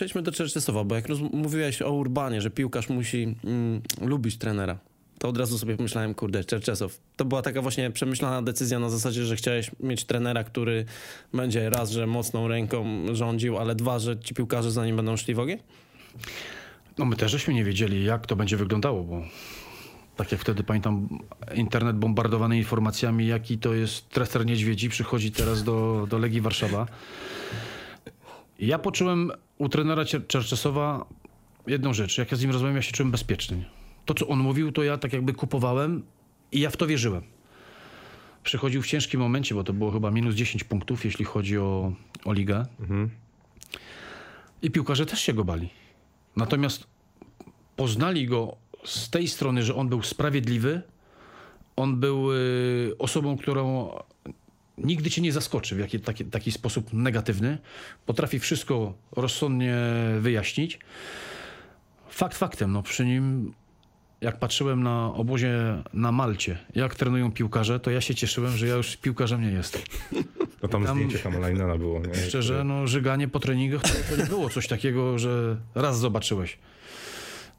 Przejdźmy do Czerczysowa, bo jak mówiłeś o Urbanie, że piłkarz musi mm, lubić trenera, to od razu sobie pomyślałem, kurde, Czerczesow. To była taka właśnie przemyślana decyzja na zasadzie, że chciałeś mieć trenera, który będzie raz, że mocną ręką rządził, ale dwa, że ci piłkarze za nim będą szli w ogień? No my też żeśmy nie wiedzieli, jak to będzie wyglądało, bo tak jak wtedy pamiętam, internet bombardowany informacjami, jaki to jest trener Niedźwiedzi, przychodzi teraz do, do Legii Warszawa. Ja poczułem u trenera Czerczesowa jedną rzecz. Jak ja z nim rozmawiam, ja się czułem bezpieczny. To, co on mówił, to ja tak jakby kupowałem i ja w to wierzyłem. Przychodził w ciężkim momencie, bo to było chyba minus 10 punktów, jeśli chodzi o, o ligę. I piłkarze też się go bali. Natomiast poznali go z tej strony, że on był sprawiedliwy, on był y, osobą, którą nigdy cię nie zaskoczy w jaki, taki, taki sposób negatywny. Potrafi wszystko rozsądnie wyjaśnić. Fakt faktem, no przy nim jak patrzyłem na obozie na Malcie, jak trenują piłkarze, to ja się cieszyłem, że ja już piłkarzem nie jestem. No tam, Tam- zdjęcie Hameleinena było. Nie? Szczerze, no żyganie po treningach to, to nie było coś takiego, że raz zobaczyłeś.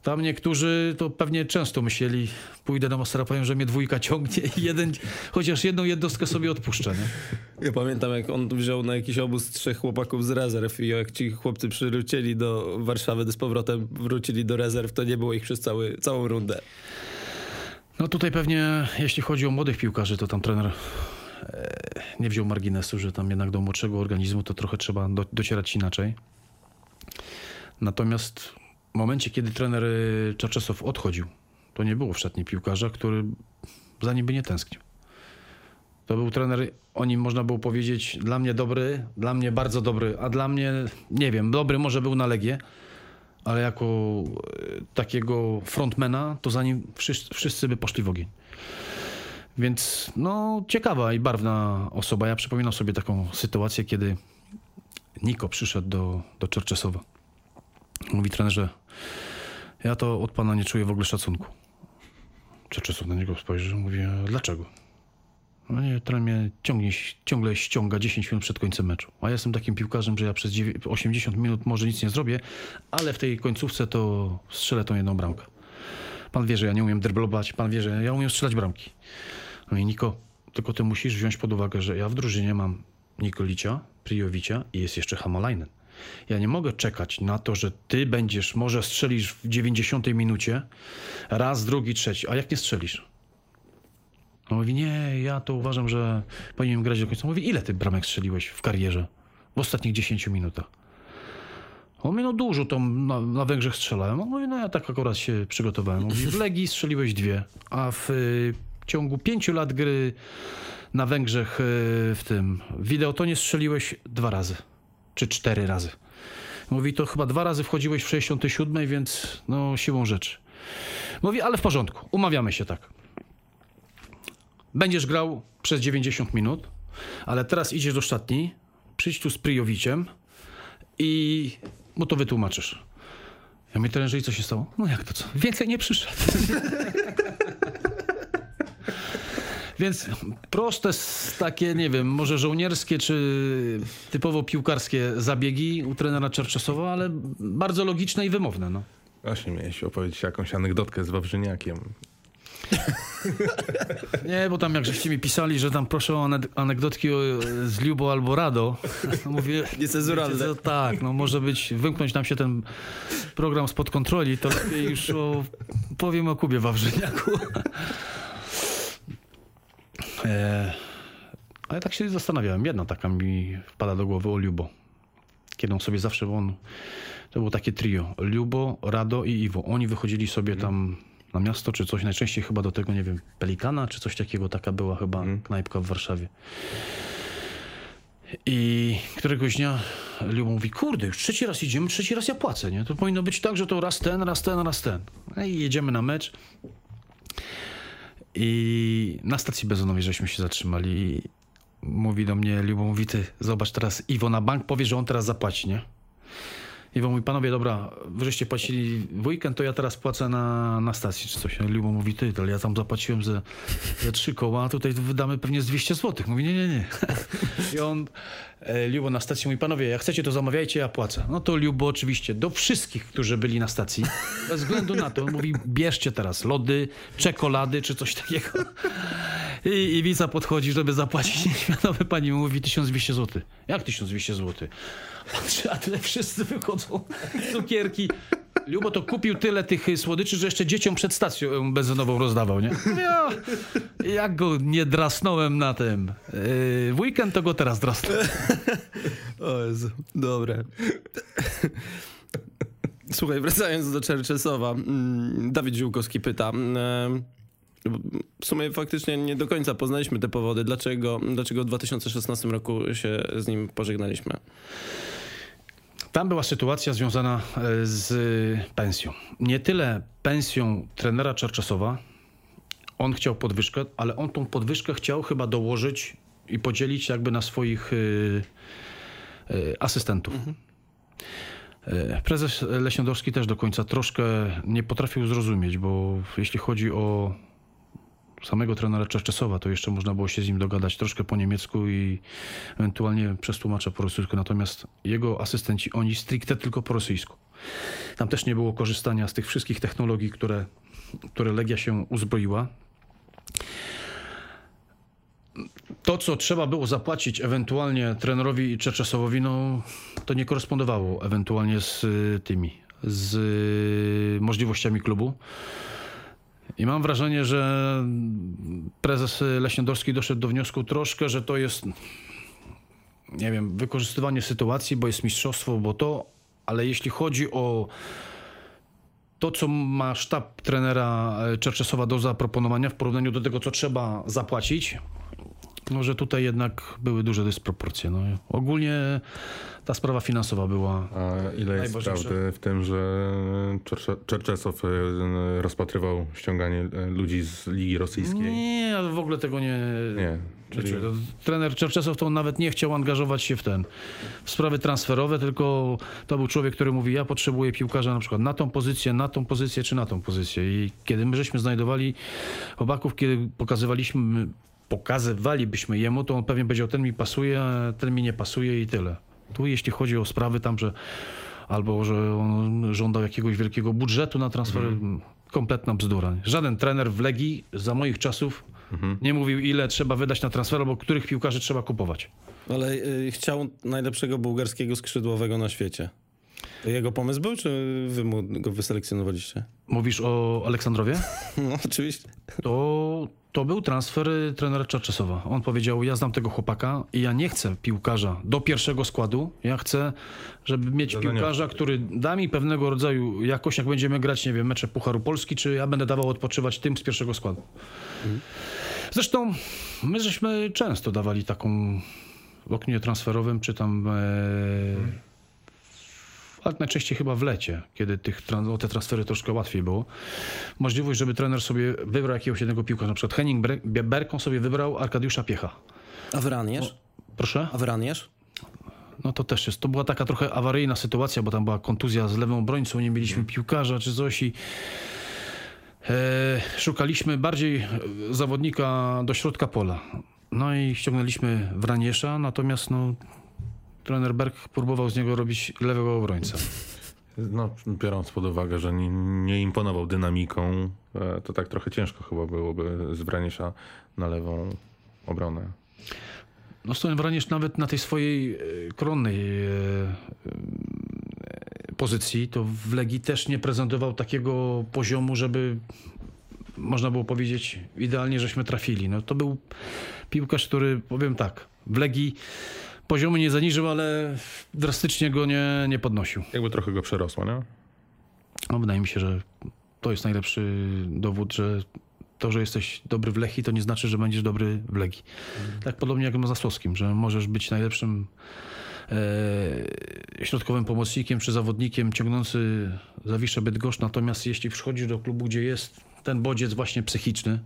Tam niektórzy to pewnie często myśleli, pójdę do Mastera, powiem, że mnie dwójka ciągnie i jeden, chociaż jedną jednostkę sobie odpuszczę. Nie? Ja pamiętam, jak on wziął na jakiś obóz trzech chłopaków z rezerw i jak ci chłopcy przywrócili do Warszawy, z powrotem wrócili do rezerw, to nie było ich przez cały, całą rundę. No tutaj pewnie, jeśli chodzi o młodych piłkarzy, to tam trener e, nie wziął marginesu, że tam jednak do młodszego organizmu to trochę trzeba do, docierać inaczej. Natomiast momencie, kiedy trener y, Czerczesow odchodził, to nie było w szatni piłkarza, który za nim by nie tęsknił. To był trener, o nim można było powiedzieć, dla mnie dobry, dla mnie bardzo dobry, a dla mnie, nie wiem, dobry może był na Legię, ale jako e, takiego frontmana, to za nim wszyscy, wszyscy by poszli w ogień. Więc no ciekawa i barwna osoba. Ja przypominam sobie taką sytuację, kiedy Niko przyszedł do, do Czerczesowa. Mówi trenerze, ja to od pana nie czuję w ogóle szacunku. Czerczesow na niego spojrzy, mówi, dlaczego? No nie, trener mnie ciągnie, ciągle ściąga 10 minut przed końcem meczu. A ja jestem takim piłkarzem, że ja przez dziewię- 80 minut może nic nie zrobię, ale w tej końcówce to strzelę tą jedną bramkę. Pan wie, że ja nie umiem dryblować, pan wie, że ja umiem strzelać bramki. No i Niko, tylko ty musisz wziąć pod uwagę, że ja w drużynie mam Nikolicia, Prijowicia i jest jeszcze Hamalainen. Ja nie mogę czekać na to, że ty będziesz, może strzelisz w 90 minucie, raz, drugi, trzeci, a jak nie strzelisz? On mówi, nie, ja to uważam, że powinienem grać do końca. Mówi, ile ty bramek strzeliłeś w karierze? W ostatnich 10 minutach. On mówi, no dużo tam na, na Węgrzech strzelałem. On mówi, no ja tak akurat się przygotowałem. Mówi, w Legii strzeliłeś dwie, a w y, ciągu pięciu lat gry na Węgrzech y, w tym Wideotonie strzeliłeś dwa razy, czy cztery razy. Mówi, to chyba dwa razy wchodziłeś w 67, więc no siłą rzeczy. Mówi, ale w porządku, umawiamy się tak. Będziesz grał przez 90 minut, ale teraz idziesz do szatni, przyjdź tu z Pryjowiciem i mu to wytłumaczysz. Ja mówię, trenerze, i co się stało? No jak to co? Więcej nie przyszedł. Więc proste, takie, nie wiem, może żołnierskie czy typowo piłkarskie zabiegi u trenera Czerczesowa, ale bardzo logiczne i wymowne. No. Właśnie miałeś opowiedzieć jakąś anegdotkę z Wawrzyniakiem. Nie, bo tam jak żeście mi pisali, że tam proszę o ane- anegdotki z Lubo albo Rado, no mówię, Niecenzuralne. tak, no może być, wymknąć nam się ten program spod kontroli, to lepiej już o, powiem o Kubie Wawrzyniaku. E, ale tak się zastanawiałem, jedna taka mi wpada do głowy o Lubo. Kiedy on sobie zawsze, on, to było takie trio, Lubo, Rado i Iwo. Oni wychodzili sobie tam na miasto czy coś, najczęściej chyba do tego, nie wiem, Pelikana czy coś takiego, taka była chyba knajpka w Warszawie. I któregoś dnia Lubo mówi, kurde, już trzeci raz idziemy, trzeci raz ja płacę, nie? To powinno być tak, że to raz ten, raz ten, raz ten. No I jedziemy na mecz. I na stacji benzynowej żeśmy się zatrzymali i mówi do mnie, Lubo mówi, ty zobacz teraz, Iwo na bank powie, że on teraz zapłaci, nie? Iwo mówi, panowie, dobra, wy żeście płacili w weekend, to ja teraz płacę na, na stacji czy coś. Lubo mówi, ty, ale ja tam zapłaciłem za, za trzy koła, a tutaj wydamy pewnie z 200 złotych. Mówi, nie, nie, nie. I on E, Liubo na stacji mówi, panowie, jak chcecie, to zamawiajcie, ja płacę. No to Liubo oczywiście do wszystkich, którzy byli na stacji, bez względu na to, mówi, bierzcie teraz lody, czekolady, czy coś takiego. I Iwica podchodzi, żeby zapłacić. Nieświadome pani mówi 1200 zł. Jak 1200 zł? A tyle wszyscy wychodzą. Cukierki. Lubo to kupił tyle tych słodyczy, że jeszcze dzieciom przed stacją benzynową rozdawał, nie? Ja, jak go nie drasnąłem na tym. Yy, w weekend to go teraz drasnę. O Jezu, dobre. Słuchaj, wracając do Czerczesowa, mm, Dawid Ziółkowski pyta. mm, W sumie faktycznie nie do końca poznaliśmy te powody. Dlaczego, dlaczego w 2016 roku się z nim pożegnaliśmy? Tam była sytuacja związana e, z pensją. Nie tyle pensją trenera Czerczesowa. On chciał podwyżkę, ale on tą podwyżkę chciał chyba dołożyć i podzielić jakby na swoich y, asystentów. E, Prezes Leśniodowski też do końca troszkę nie potrafił zrozumieć, bo jeśli chodzi o samego trenera Czerczesowa, to jeszcze można było się z nim dogadać troszkę po niemiecku i ewentualnie przez tłumacza po rosyjsku. Natomiast jego asystenci, oni stricte tylko po rosyjsku. Tam też nie było korzystania z tych wszystkich technologii, które, które Legia się uzbroiła. To, co trzeba było zapłacić ewentualnie trenerowi Czerczesowowi, no to nie korespondowało ewentualnie z y, tymi, z y, możliwościami klubu. I mam wrażenie, że prezes Leśniodorski doszedł do wniosku troszkę, że to jest, nie wiem, wykorzystywanie sytuacji, bo jest mistrzostwo, bo to, ale jeśli chodzi o to, co ma sztab trenera Czerczesowa do zaproponowania w porównaniu do tego, co trzeba zapłacić, no, że tutaj jednak były duże dysproporcje. No, ogólnie ta sprawa finansowa była A ile jest prawdy w tym, że Czercze- Czerczesow e, rozpatrywał ściąganie e, ludzi z Ligi Rosyjskiej? Nie, w ogóle tego nie. Nie. Czyli Czyli... Trener Czerczesow to on nawet nie chciał angażować się w ten w sprawy transferowe, tylko to był człowiek, który mówi: Ja potrzebuję piłkarza na przykład na tą pozycję, na tą pozycję czy na tą pozycję. I kiedy my żeśmy znajdowali chłopaków, kiedy pokazywaliśmy, pokazywalibyśmy jemu, to on pewnie powiedział: Ten mi pasuje, ten mi nie pasuje i tyle. Tu jeśli chodzi o sprawy tam, że albo że on żądał jakiegoś wielkiego budżetu na transfer, kompletna bzdura. Żaden trener w Legii za moich czasów nie mówił, ile trzeba wydać na transfer, albo których piłkarzy trzeba kupować. Ale y, chciał najlepszego bułgarskiego skrzydłowego na świecie. To jego pomysł był, czy wy mu go wyselekcjonowaliście? Mówisz o Aleksandrowie? No oczywiście. To, to był transfer y, trenera Czerczesowa. On powiedział, ja znam tego chłopaka i ja nie chcę piłkarza do pierwszego składu. Ja chcę, żeby mieć Zadaniowca. piłkarza, który da mi pewnego rodzaju jakość, jak będziemy grać, nie wiem, mecze Pucharu Polski, czy ja będę dawał odpoczywać tym z pierwszego składu. Zresztą my żeśmy często dawali taką w oknie transferowym, czy tam e, ale najczęściej chyba w lecie, kiedy tych, o te transfery troszkę łatwiej było. Możliwość, żeby trener sobie wybrał jakiegoś jednego piłkarza. Na przykład Henning Berką sobie wybrał Arkadiusza Piecha. A Wraniesz? Proszę? A Wraniesz? No to też jest. To była taka trochę awaryjna sytuacja, bo tam była kontuzja z lewą obrońcą, nie mieliśmy piłkarza czy coś i e, szukaliśmy bardziej zawodnika do środka pola. No i ściągnęliśmy Wraniesza, natomiast no, trener Berg próbował z niego robić lewego obrońcę. No, biorąc pod uwagę, że nie, nie imponował dynamiką, e, to tak trochę ciężko chyba byłoby z Branisza na lewą obronę. No Stojan Wraniesz nawet na tej swojej e, koronnej e, pozycji, to w Legii też nie prezentował takiego poziomu, żeby można było powiedzieć idealnie, żeśmy trafili. No to był piłkarz, który powiem tak, w Legii poziomu nie zaniżył, ale drastycznie go nie, nie podnosił. Jakby trochę go przerosło, nie? No, wydaje mi się, że to jest najlepszy dowód, że to, że jesteś dobry w Lechii, to nie znaczy, że będziesz dobry w Legii. Tak podobnie jak z Zasłowskim, że możesz być najlepszym e, środkowym pomocnikiem czy zawodnikiem ciągnący Zawiszę Bydgoszcz, natomiast jeśli przychodzisz do klubu, gdzie jest ten bodziec właśnie psychiczny,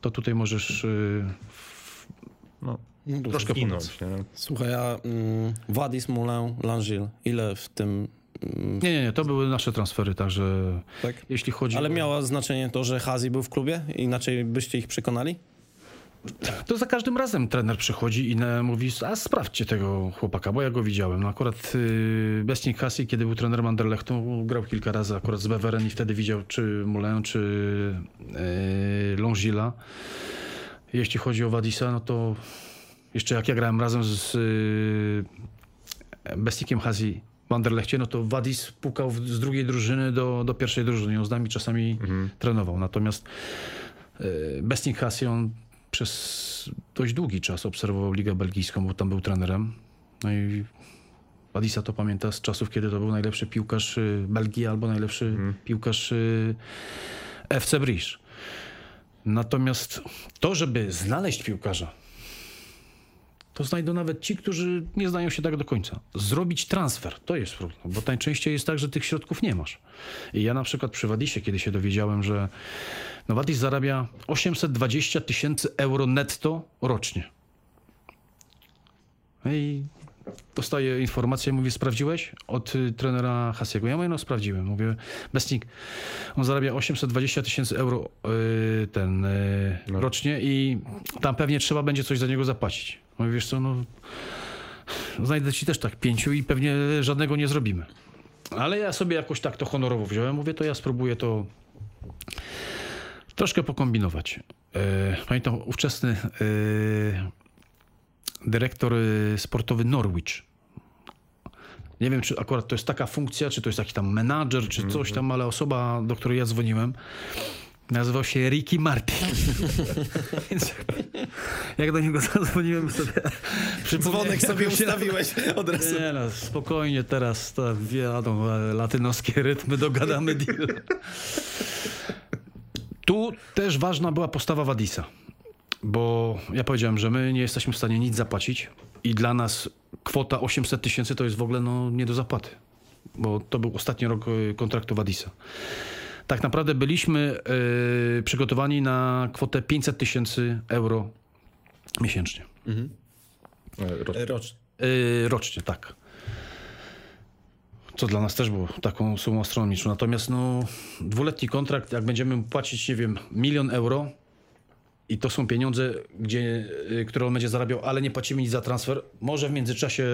to tutaj możesz e, No, troszkę pomóc. skinąć, nie? Słuchaj, a mm, Wadis, Moulin, Langil, ile w tym... Mm, Nie, nie, nie, to były nasze transfery, także tak? jeśli chodzi Ale o... miało znaczenie to, że Hazi był w klubie? Inaczej byście ich przekonali? to za każdym razem trener przychodzi i mówi, a sprawdźcie tego chłopaka, bo ja go widziałem. No akurat y, Besnik Hassi, kiedy był trenerem Anderlechtu, grał kilka razy akurat z Beveren i wtedy widział czy Moulin, czy y, Longila. Jeśli chodzi o Wadisa, no to jeszcze jak ja grałem razem z y, Besnikiem Hassi w Anderlechcie, no to Wadis pukał z drugiej drużyny do, do pierwszej drużyny. On z nami czasami trenował. Natomiast y, Besnik Hassi, on przez dość długi czas obserwował Ligę Belgijską, bo tam był trenerem. No i Wadisa to pamięta z czasów, kiedy to był najlepszy piłkarz y, Belgii albo najlepszy piłkarz y, FC Brisz. Natomiast to, żeby znaleźć piłkarza, to znajdą nawet ci, którzy nie znają się tak do końca. Zrobić transfer, to jest problem, bo najczęściej jest tak, że tych środków nie masz. I ja na przykład przy Wadisie, kiedy się dowiedziałem, że no Wadis zarabia 820 tysięcy euro netto rocznie. No I dostaję informację, mówię, sprawdziłeś? Od y, trenera Hasiego. Ja mówię, no sprawdziłem. Mówię, Besnik, on zarabia 820 tysięcy euro y, ten y, rocznie i tam pewnie trzeba będzie coś za niego zapłacić. Mówię, wiesz co, no znajdę ci też tak pięciu i pewnie żadnego nie zrobimy. Ale ja sobie jakoś tak to honorowo wziąłem. Mówię, to ja spróbuję to troszkę pokombinować. Pamiętam ówczesny e, dyrektor e, sportowy Norwich. Nie wiem, czy akurat to jest taka funkcja, czy to jest jakiś tam menadżer, czy coś tam, ale osoba, do której ja dzwoniłem, nazywał się Ricky Martin. Więc jak do niego zadzwoniłem sobie... Dzwonek sobie ustawiłeś od razu. nie no, spokojnie teraz to wiadomo, e, latynoskie rytmy, dogadamy deal. Tu też ważna była postawa Wadisa, bo ja powiedziałem, że my nie jesteśmy w stanie nic zapłacić i dla nas kwota 800 tysięcy to jest w ogóle no, nie do zapłaty, bo to był ostatni rok e, kontraktu Wadisa. Tak naprawdę byliśmy e, przygotowani na kwotę 500 tysięcy euro miesięcznie. E, roz- Rocz. Yy, rocznie, tak. Co dla nas też było taką sumą astronomiczną. Natomiast no, dwuletni kontrakt, jak będziemy płacić, nie wiem, milion euro i to są pieniądze, gdzie, y, które on będzie zarabiał, ale nie płacimy nic za transfer, może w międzyczasie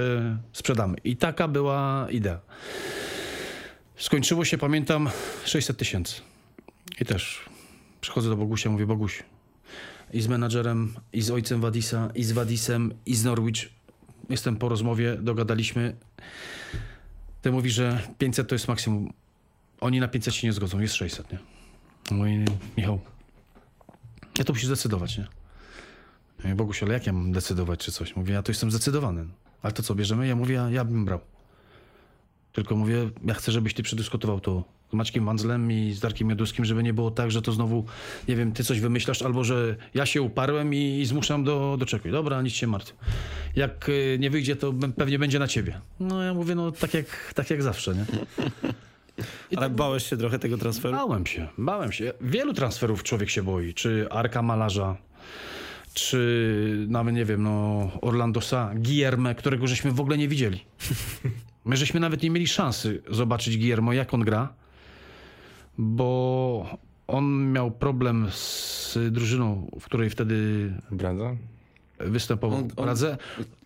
sprzedamy. I taka była idea. Skończyło się, pamiętam, 600 tysięcy. I też przychodzę do Bogusia, mówię, Boguś, i z menadżerem, i z ojcem Wadisa, i z Wadisem, i z Norwich. Jestem po rozmowie, dogadaliśmy. Ty mówi, że 500 to jest maksimum. Oni na 500 się nie zgodzą, jest 600, nie? Mówi, Michał, ja to musisz zdecydować, nie? Ja Boguś, ale jak ja mam decydować czy coś? Mówię, ja to jestem zdecydowany. Ale to co, bierzemy? Ja mówię, ja, ja bym brał. Tylko mówię, ja chcę, żebyś ty przedyskutował to z Maćkiem Wandzlem i z Darkiem Jaduskim, żeby nie było tak, że to znowu, nie wiem, ty coś wymyślasz, albo że ja się uparłem i, i zmuszam do, do czegoś. Dobra, nic się martw. Jak y, nie wyjdzie, to pewnie będzie na ciebie. No ja mówię, no tak jak, tak jak zawsze, nie? Ale bałeś się trochę tego transferu? Bałem się, bałem się. Wielu transferów człowiek się boi. Czy Arka Malarza, czy nawet, nie wiem, no Orlandosa, Guillerme, którego żeśmy w ogóle nie widzieli. My żeśmy nawet nie mieli szansy zobaczyć Guillermo, jak on gra, bo on miał problem z drużyną, w której wtedy Brandza? Występował On- Pradze.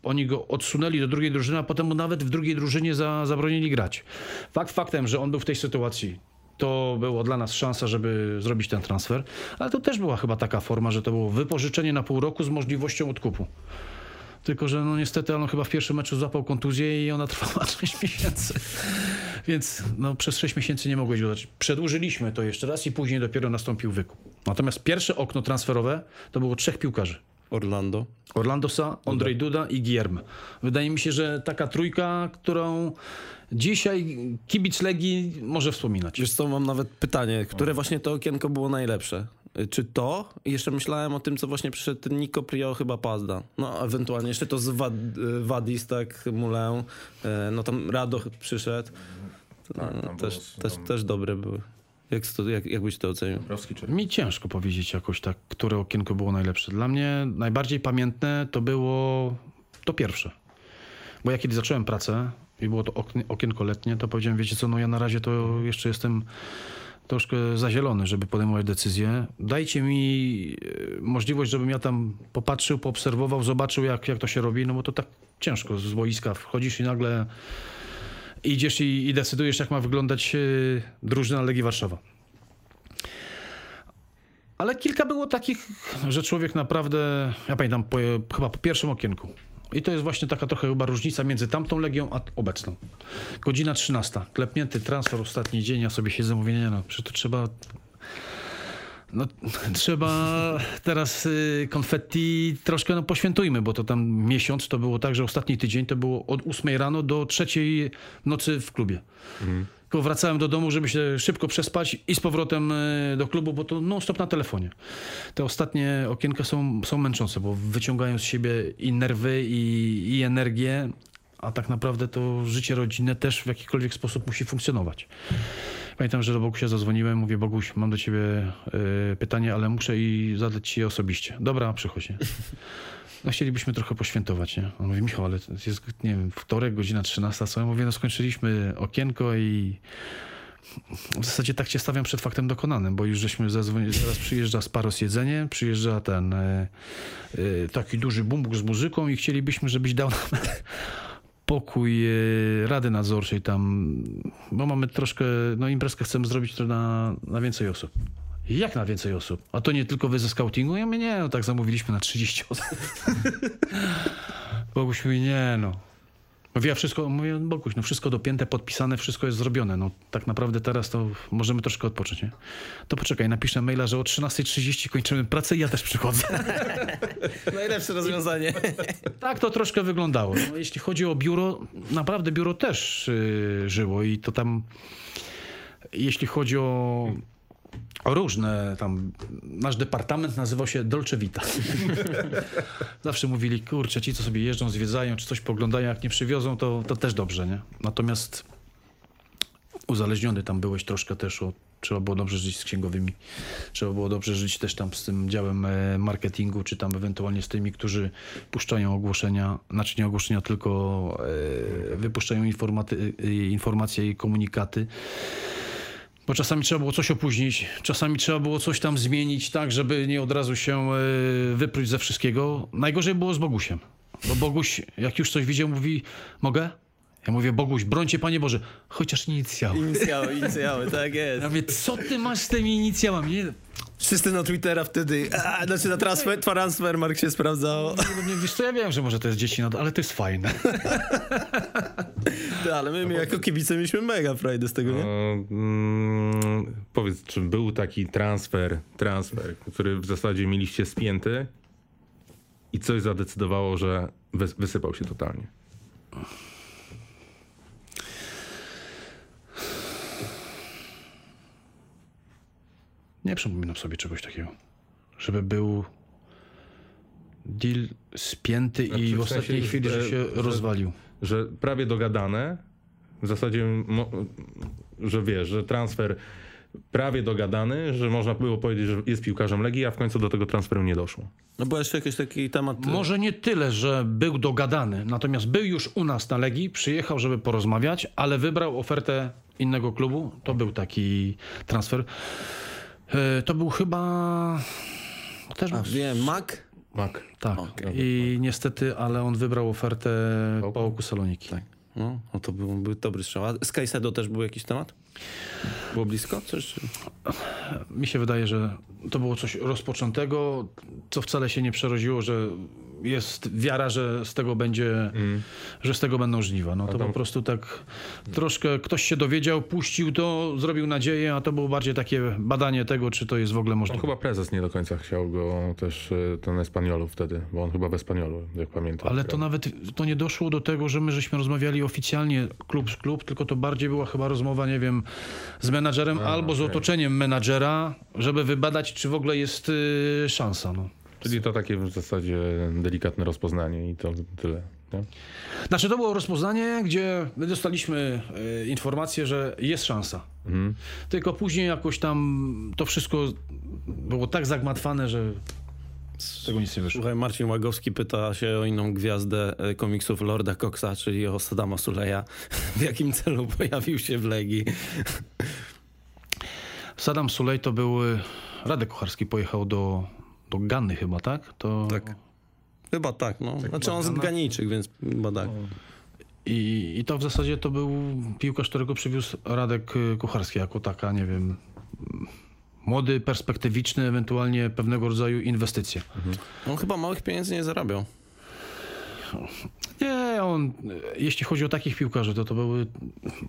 Oni go odsunęli do drugiej drużyny, a potem mu nawet w drugiej drużynie za, zabronili grać. Fakt faktem, że on był w tej sytuacji, to było dla nas szansa, żeby zrobić ten transfer, ale to też była chyba taka forma, że to było wypożyczenie na pół roku z możliwością odkupu. Tylko, że no niestety on chyba w pierwszym meczu złapał kontuzję i ona trwała 6 miesięcy. Więc no, przez 6 miesięcy nie mogłeś go dać. Przedłużyliśmy to jeszcze raz i później dopiero nastąpił wykup. Natomiast pierwsze okno transferowe to było trzech piłkarzy. Orlando. Orlandosa, Andrzej Duda i Guillermo. Wydaje mi się, że taka trójka, którą dzisiaj kibic Legii może wspominać. Wiesz co, mam nawet pytanie, które właśnie to okienko było najlepsze? Czy to? I jeszcze myślałem o tym, co właśnie przyszedł Nico Prio, chyba Pazda. No, ewentualnie jeszcze to z Wad, Wadis, tak, Mulę. y, No tam Rado przyszedł. Tak, No, też, było- też, tam- też dobre były. Jak, to, jak, jak byś to ocenił? Czy... Mi ciężko powiedzieć jakoś tak, które okienko było najlepsze. Dla mnie najbardziej pamiętne to było to pierwsze. Bo ja kiedy zacząłem pracę i było to okienko letnie, to powiedziałem, wiecie co, no ja na razie to jeszcze jestem troszkę zazielony, żeby podejmować decyzje. Dajcie mi e, możliwość, żebym ja tam popatrzył, poobserwował, zobaczył, jak, jak to się robi, no bo to tak ciężko z boiska wchodzisz i nagle idziesz i, i decydujesz, jak ma wyglądać e, drużyna Legii Warszawa. Ale kilka było takich, że człowiek naprawdę, ja pamiętam, po, chyba po pierwszym okienku. I to jest właśnie taka trochę chyba różnica między tamtą Legią a obecną. Godzina 13. Klepnięty transfer, ostatni dzień, ja sobie siedzę, mówię, nie no, przecież to trzeba... No, trzeba teraz y, konfetti troszkę no, poświętujmy, bo to tam miesiąc to było tak, że ostatni tydzień to było od 8 rano do 3 nocy w klubie. Tylko wracałem do domu, żeby się szybko przespać i z powrotem y, do klubu, bo to non-stop na telefonie. Te ostatnie okienka są, są męczące, bo wyciągają z siebie i nerwy, i, i energię, a tak naprawdę to życie rodzinne też w jakikolwiek sposób musi funkcjonować. Pamiętam, że do Bogusia zadzwoniłem, mówię, Boguś, mam do ciebie y, pytanie, ale muszę i zadać ci je osobiście. Dobra, przychodź. Nie? No chcielibyśmy trochę poświętować, nie? On mówi, Michał, ale to jest, nie wiem, wtorek, godzina 13, co? Ja mówię, no skończyliśmy okienko i w zasadzie tak cię stawiam przed faktem dokonanym, bo już żeśmy zadzwonili, zaraz przyjeżdża Sparos jedzenie, przyjeżdża ten e, e, taki duży bumbuk z muzyką i chcielibyśmy, żebyś dał nam pokój e, Rady Nadzorczej tam, bo mamy troszkę, no imprezkę chcemy zrobić to na, na więcej osób. Jak na więcej osób? A to nie tylko wy ze scoutingu? Ja mówię, nie, no tak zamówiliśmy na 30 osób. Boguś mówi, nie no. Mówię, ja wszystko, mówię, Boguś, no wszystko dopięte, podpisane, wszystko jest zrobione. No tak naprawdę teraz to możemy troszkę odpocząć, nie? To poczekaj, napiszę maila, że o 13.30 kończymy pracę i ja też przychodzę. Najlepsze rozwiązanie. Tak to troszkę wyglądało. No, jeśli chodzi o biuro, naprawdę biuro też yy, żyło i to tam, jeśli chodzi o różne tam, nasz departament nazywał się Dolce Vita. Zawsze mówili, kurczę, ci co sobie jeżdżą, zwiedzają, czy coś poglądają, jak nie przywiozą, to, to też dobrze, nie? Natomiast uzależniony tam byłeś troszkę też od Trzeba było dobrze żyć z księgowymi, trzeba było dobrze żyć też tam z tym działem e, marketingu, czy tam ewentualnie z tymi, którzy puszczają ogłoszenia, znaczy nie ogłoszenia, tylko e, wypuszczają informaty, e, informacje i komunikaty. Bo czasami trzeba było coś opóźnić, czasami trzeba było coś tam zmienić, tak, żeby nie od razu się e, wypróć ze wszystkiego. Najgorzej było z Bogusiem. Bo Boguś, jak już coś widział, mówi, mogę? Ja mówię, Boguś, brońcie Panie Boże, chociaż inicjał. Inicjały, inicjały, tak jest. Ja mówię, co ty masz z tymi inicjałami? Nie, Wszyscy na Twittera wtedy, a, znaczy na transfer, transfer Mark się sprawdzał. nie, wiesz co, ja wiem, że może to jest dzieci, ale to jest fajne. Tak, ale my, my jako kibice mieliśmy mega frajdę z tego, nie? No, mm, powiedz, czy był taki transfer, transfer, który w zasadzie mieliście spięty i coś zadecydowało, że wys- wysypał się totalnie? Nie przypominam sobie czegoś takiego. Żeby był deal spięty Znaczy, i w w ostatniej sensie, chwili, że że- się że- rozwalił. Że prawie dogadane, w zasadzie, że wiesz, że transfer prawie dogadany, że można było powiedzieć, że jest piłkarzem Legii, a w końcu do tego transferu nie doszło. No bo jeszcze jakiś taki temat... Może nie tyle, że był dogadany, natomiast był już u nas na Legii, przyjechał, żeby porozmawiać, ale wybrał ofertę innego klubu. To był taki transfer. E, To był chyba... Też A, wiem, Mac? Mak. Tak. Okej. I niestety, ale on wybrał ofertę Pałku? Pałku Saloniki. Tak. No, no to był, był dobry strzał. A z też był jakiś temat? Było blisko? Coś? Mi się wydaje, że to było coś rozpoczętego, co wcale się nie przerodziło, że jest wiara, że z tego będzie, że z tego będą żniwa. No to po prostu tak troszkę ktoś się dowiedział, puścił to, zrobił nadzieję, a to było bardziej takie badanie tego, czy to jest w ogóle On możliwe. chyba prezes nie do końca chciał go też, e, ten Espaniolu wtedy, bo on chyba w Espaniolu, jak pamiętam. Ale to nawet to nie doszło do tego, że my żeśmy rozmawiali oficjalnie klub z klub, tylko to bardziej była chyba rozmowa, nie wiem, z menadżerem albo z okej. otoczeniem menadżera, żeby wybadać, czy w ogóle jest y, szansa. No. Czyli to takie w zasadzie delikatne rozpoznanie i to tyle. Nie? Znaczy to było rozpoznanie, gdzie my dostaliśmy e, informację, że jest szansa. Tylko później jakoś tam to wszystko było tak zagmatwane, że z tego nic nie wyszło. Słuchaj, Marcin Łagowski pyta się o inną gwiazdę e, komiksów Lorda Coxa, czyli o Saddama Suleja. W jakim celu pojawił się w Legii? Saddam Sulej to był... y, Radek Kucharski pojechał do, do Ganny chyba, tak? To... Tak. Chyba tak, no. Znaczy on z Ganijczyk, więc chyba tak. I, I to w zasadzie to był piłkarz, którego przywiózł Radek y, Kucharski jako taka, nie wiem, młody, perspektywiczny, ewentualnie pewnego rodzaju inwestycja. On chyba małych pieniędzy nie zarabiał. Nie, on, jeśli chodzi o takich piłkarzy, to to były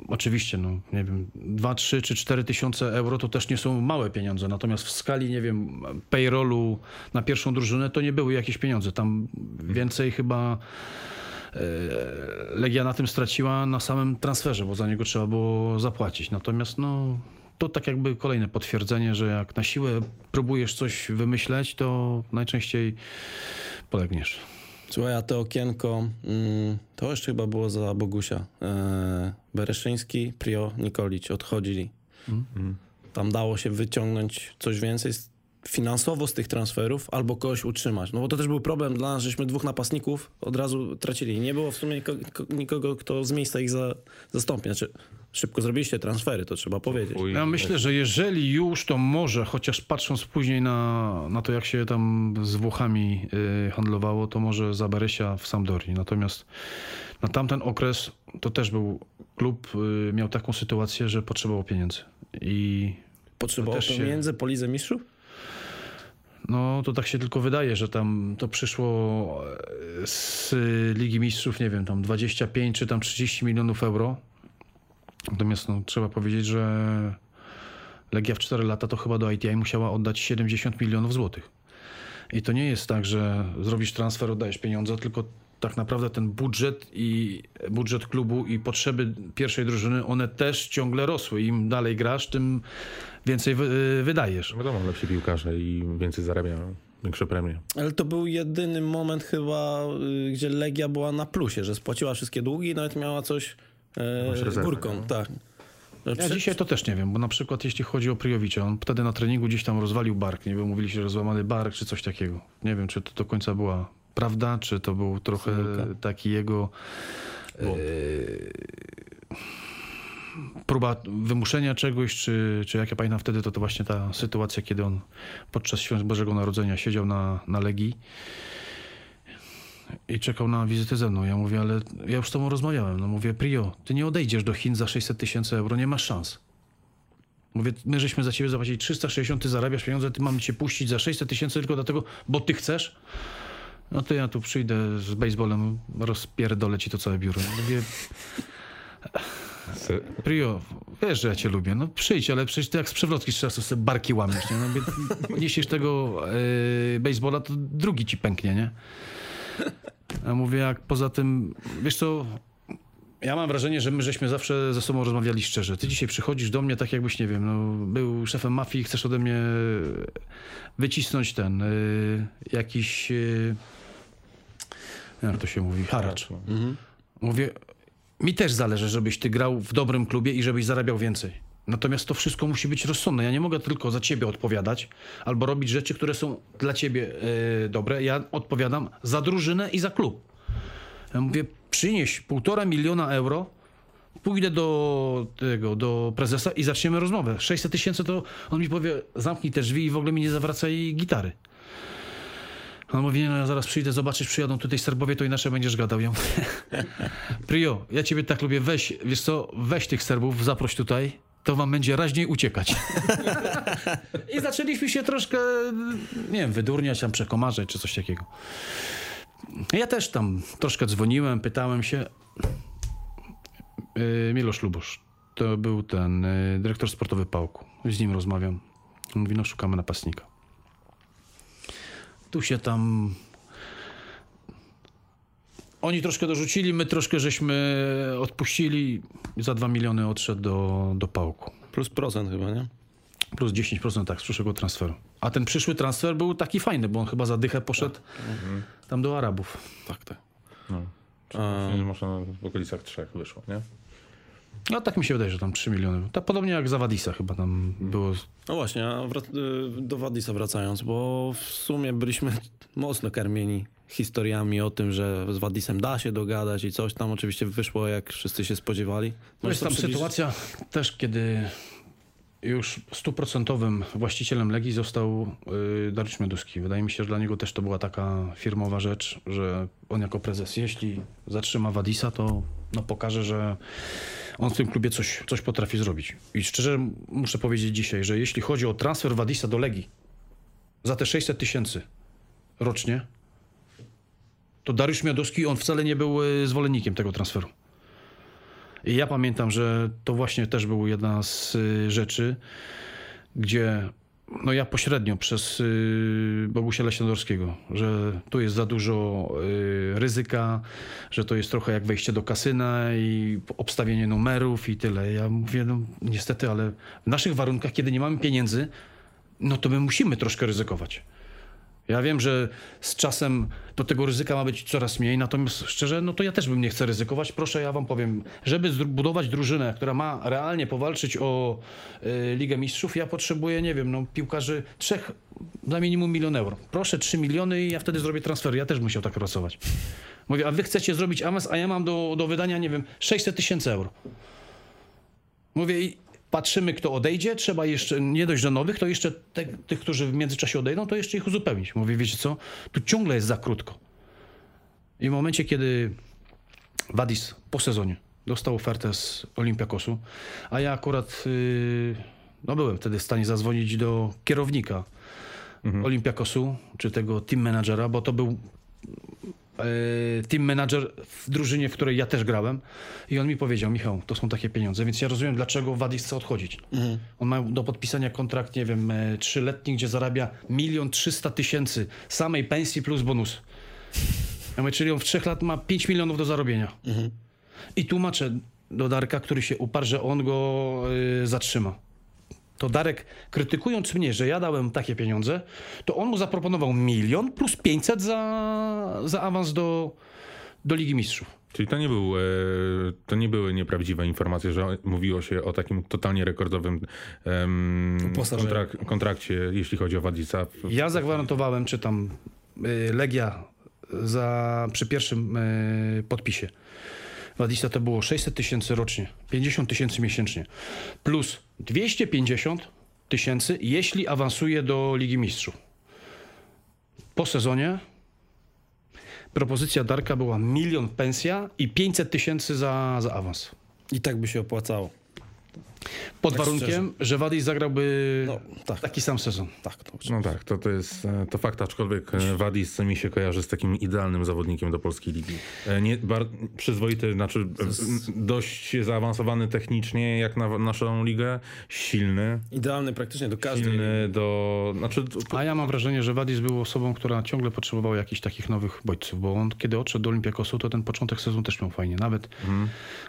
oczywiście, no nie wiem, 2, 3 czy 4 tysiące euro to też nie są małe pieniądze. Natomiast w skali, nie wiem, payrollu na pierwszą drużynę to nie były jakieś pieniądze. Tam więcej chyba e, Legia na tym straciła na samym transferze, bo za niego trzeba było zapłacić. Natomiast no, to tak jakby kolejne potwierdzenie, że jak na siłę próbujesz coś wymyśleć, to najczęściej polegniesz. Słuchaj, a to okienko, mm, to jeszcze chyba było za Bogusia. E, Bereszyński, Prio, Nikolić odchodzili. Tam dało się wyciągnąć coś więcej finansowo z tych transferów albo kogoś utrzymać. No bo to też był problem dla nas, żeśmy dwóch napastników od razu tracili. Nie było w sumie niko, ko- nikogo, kto z miejsca ich za, zastąpi. Znaczy, szybko zrobiliście transfery, to trzeba powiedzieć. Chuj. Ja myślę, że jeżeli już, to może, chociaż patrząc później na, na to, jak się tam z Włochami y, handlowało, to może za Beresia w Sampdorii. Natomiast na tamten okres to też był klub, y, miał taką sytuację, że potrzebował pieniędzy. I też się- pieniędzy po Lidze Mistrzów? no to tak się tylko wydaje, że tam to przyszło e, z Ligi Mistrzów, nie wiem, tam 25 czy tam 30 milionów euro. Natomiast no, trzeba powiedzieć, że Legia w 4 lata to chyba do ITI musiała oddać 70 milionów złotych. I to nie jest tak, że zrobisz transfer, oddajesz pieniądze, tylko tak naprawdę ten budżet i budżet klubu i potrzeby pierwszej drużyny, one też ciągle rosły. Im dalej grasz, tym więcej wy, wydajesz. Wiadomo, lepsi piłkarze i więcej zarabiają, większe premie. Ale to był jedyny moment chyba, y, gdzie Legia była na plusie, że spłaciła wszystkie długi i nawet miała coś e, górką. nie? Tak. Ja przy- dzisiaj to też nie wiem, bo na przykład jeśli chodzi o Pryjowicza, on wtedy na treningu gdzieś tam rozwalił bark, nie wiem, mówili się, że złamany bark czy coś takiego. Nie wiem, czy to do końca była prawda, czy to był trochę taki jego e, próba wymuszenia czegoś, czy, czy jak ja pamiętam wtedy, to to właśnie ta sytuacja, kiedy on podczas świąt Bożego Narodzenia siedział na, na Legii i czekał na wizytę ze mną. Ja mówię, ale ja już z tobą rozmawiałem. No mówię, Prio, ty nie odejdziesz do Chin za 600 tysięcy euro, nie masz szans. Mówię, my żeśmy za ciebie zapłacili 360, ty zarabiasz pieniądze, ty mamy cię puścić za 600 tysięcy tylko dlatego, bo ty chcesz. No to ja tu przyjdę z baseballem, rozpierdolę ci to całe biuro. Mówię, Prio, wiesz, że ja cię lubię. No przyjdź, ale przecież ty jak z przewrotki z czasu sobie barki łamiesz, nie? No, niesiesz tego e, baseballa, to drugi ci pęknie, nie? A mówię, jak poza tym, wiesz co, ja mam wrażenie, że my żeśmy zawsze ze sobą rozmawiali szczerze. Ty dzisiaj przychodzisz do mnie tak jakbyś, nie wiem, no, był szefem mafii i chcesz ode mnie wycisnąć ten, y, jakiś, y, jak to się mówi, haracz. Mówię, mi też zależy, żebyś ty grał w dobrym klubie i żebyś zarabiał więcej. Natomiast to wszystko musi być rozsądne. Ja nie mogę tylko za ciebie odpowiadać albo robić rzeczy, które są dla ciebie y, dobre. Ja odpowiadam za drużynę i za klub. Ja mówię, przynieś półtora miliona euro, pójdę do tego, do prezesa i zaczniemy rozmowę. 600 tysięcy to on mi powie, zamknij te drzwi i w ogóle mi nie zawracaj gitary. On mówi, no ja zaraz przyjdę, zobaczysz, przyjadą tutaj Serbowie, to inaczej będziesz gadał. Ja mówię, Prio, ja ciebie tak lubię, weź, wiesz co, weź tych Serbów, zaproś tutaj, to wam będzie raźniej uciekać. I zaczęliśmy się troszkę, nie wiem, wydurniać, tam przekomarzać, czy coś takiego. Ja też tam troszkę dzwoniłem, pytałem się. Yy, Milosz Lubosz, to był ten yy, dyrektor sportowy Pałku. Z nim rozmawiam. Mówi, no szukamy napastnika. Tu się tam... Oni troszkę dorzucili, my troszkę żeśmy odpuścili. Za 2 miliony odszedł do, do Pałku. Plus procent chyba, nie? Plus 10% tak z przyszłego transferu. A ten przyszły transfer był taki fajny, bo on chyba za dychę poszedł tam do Arabów. Tak, tak. No. A, Można w okolicach trzech wyszło, nie? No tak mi się wydaje, że tam 3 miliony. Tak podobnie jak Zawadisa chyba tam było. no właśnie, a wrac- do Wadisa wracając, bo w sumie byliśmy mocno karmieni historiami o tym, że z Wadisem da się dogadać i coś tam oczywiście wyszło, jak wszyscy się spodziewali. To jest tam sytuacja też, kiedy już stuprocentowym właścicielem Legii został y, Dariusz Mioduski. Wydaje mi się, że dla niego też to była taka firmowa rzecz, że on jako prezes, jeśli zatrzyma Wadisa, to no, pokaże, że on w tym klubie coś, coś potrafi zrobić. I szczerze muszę powiedzieć dzisiaj, że jeśli chodzi o transfer Wadisa do Legii za te 600 tysięcy rocznie, to Dariusz Mioduski, on wcale nie był y, zwolennikiem tego transferu. I ja pamiętam, że to właśnie też była jedna z y, rzeczy, gdzie no ja pośrednio przez y, Bogusia Leśnodorskiego, że tu jest za dużo ryzyka, że to jest trochę jak wejście do kasyna i obstawienie numerów i tyle. Ja mówię, no niestety, ale w naszych warunkach, kiedy nie mamy pieniędzy, no to my musimy troszkę ryzykować. Ja wiem, że z czasem do tego ryzyka ma być coraz mniej, natomiast szczerze, no to ja też bym nie chcę ryzykować. Proszę, ja wam powiem, żeby zbudować drużynę, która ma realnie powalczyć o y, Ligę Mistrzów, ja potrzebuję, nie wiem, no piłkarzy trzech za minimum milion euro. Proszę, trzy miliony i ja wtedy zrobię transfer. Ja też bym musiał tak pracować. Mówię, a wy chcecie zrobić awans, a ja mam do, do wydania, nie wiem, 600 tysięcy euro. Mówię, patrzymy, kto odejdzie, trzeba jeszcze, nie dość do nowych, to jeszcze te, tych, którzy w międzyczasie odejdą, to jeszcze ich uzupełnić. Mówię, wiecie co, tu ciągle jest za krótko. I w momencie, kiedy Wadis po sezonie dostał ofertę z Olimpiakosu, a ja akurat yy, no byłem wtedy w stanie zadzwonić do kierownika Olimpiakosu, czy tego team managera, bo to był team manager w drużynie, w której ja też grałem. I on mi powiedział, Michał, to są takie pieniądze, więc ja rozumiem, dlaczego Wadis chce odchodzić. On ma do podpisania kontrakt, nie wiem, e, trzyletni, gdzie zarabia milion trzysta tysięcy samej pensji plus bonus. Ja mówię, czyli on w trzech lat ma 5 milionów do zarobienia. I tłumaczę do Darka, który się uparł, że on go y, zatrzyma. To Darek, krytykując mnie, że ja dałem takie pieniądze, to on mu zaproponował milion plus 500 za, za awans do, do Ligi Mistrzów. Czyli to nie, był, e, to nie były nieprawdziwe informacje, że mówiło się o takim totalnie rekordowym Uposażeniu. kontrak- kontrakcie, jeśli chodzi o Wadisa. Ja zagwarantowałem, czy tam y, Legia za, przy pierwszym y, podpisie. Wadista to było 600 tysięcy rocznie, 50 tysięcy miesięcznie, plus 250 tysięcy, jeśli awansuje do Ligi Mistrzów. Po sezonie propozycja Darka była milion pensja i 500 tysięcy za, za awans. I tak by się opłacało. Pod Tak warunkiem, że Wadis zagrałby No, tak. taki sam sezon. Tak, to No tak, to, to jest e, to fakt, aczkolwiek e, Wadis mi się kojarzy z takim idealnym zawodnikiem do polskiej ligi. E, Nie, bar, przyzwoity, znaczy dość zaawansowany technicznie jak na naszą ligę, silny, Idealny praktycznie do każdej. silny do... Znaczy, to- A ja mam wrażenie, że Wadis był osobą, która ciągle potrzebowała jakichś takich nowych bodźców, bo on kiedy odszedł do Olimpiakosu, to ten początek sezonu też miał fajnie. Nawet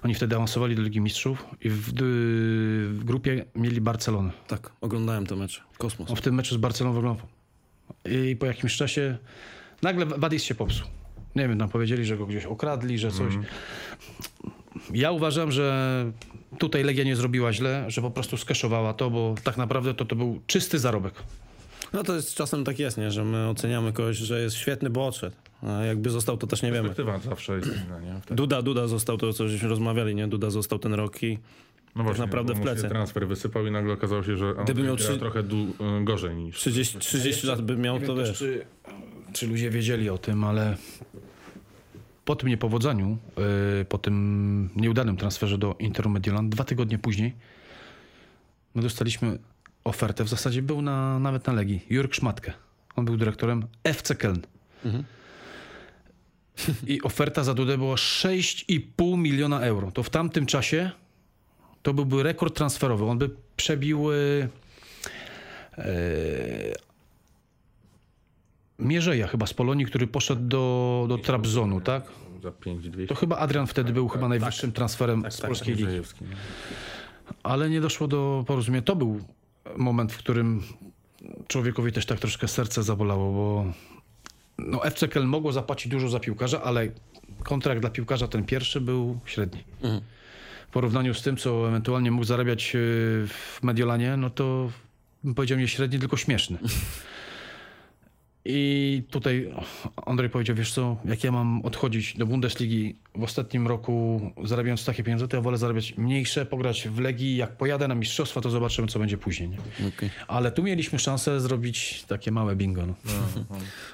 oni wtedy awansowali do Ligi Mistrzów i w, w grupie mieli Barcelonę. Tak, oglądałem to mecz. Kosmos. On w tym meczu z Barceloną wyglądał. I po jakimś czasie nagle Wadis się popsuł. Nie wiem, tam powiedzieli, że go gdzieś okradli, że coś. Ja uważam, że tutaj Legia nie zrobiła źle, że po prostu skeszowała to, bo tak naprawdę to, to był czysty zarobek. No to jest czasem tak jest, nie? że my oceniamy kogoś, że jest świetny, bo odszedł. A jakby został, to też nie wiemy. perspektywa zawsze jest inna, nie? Wtedy. Duda, Duda został, to co żeśmy rozmawiali, nie? Duda został ten rok i No właśnie, naprawdę bo w plecy. transfer wysypał i nagle okazało się, że on Gdyby miał gra trzy- trochę du, e, gorzej niż... 30, 30 lat by miał, to wiesz. czy, czy ludzie wiedzieli o tym, ale po tym niepowodzeniu, yy, po tym nieudanym transferze do Interu Mediolan, dwa tygodnie później, my dostaliśmy ofertę, w zasadzie był na, nawet na Legii, Jurk Szmatkę. On był dyrektorem FC Köln. I oferta za Dudę była 6,5 miliona euro. To w tamtym czasie to byłby rekord transferowy. On by przebił yy, Mierzeja chyba z Polonii, który poszedł do, do Trabzonu, tak? Za 5200. To chyba Adrian wtedy był chyba najwyższym transferem z tak, polskiej ligi. No. Ale nie doszło do porozumienia. To był moment, w którym człowiekowi też tak troszkę serce zabolało, bo no FC Köln mogło zapłacić dużo za piłkarza, ale kontrakt dla piłkarza ten pierwszy był średni. W porównaniu z tym, co ewentualnie mógł zarabiać yy, w Mediolanie, no to bym powiedział nie średni, tylko śmieszny. I tutaj Andrzej powiedział, wiesz co, jak ja mam odchodzić do Bundesligi w ostatnim roku zarabiając takie pieniądze, to ja wolę zarabiać mniejsze, pograć w Legii. Jak pojadę na mistrzostwa, to zobaczymy, co będzie później. Nie? Okej. Ale tu mieliśmy szansę zrobić takie małe bingo. No.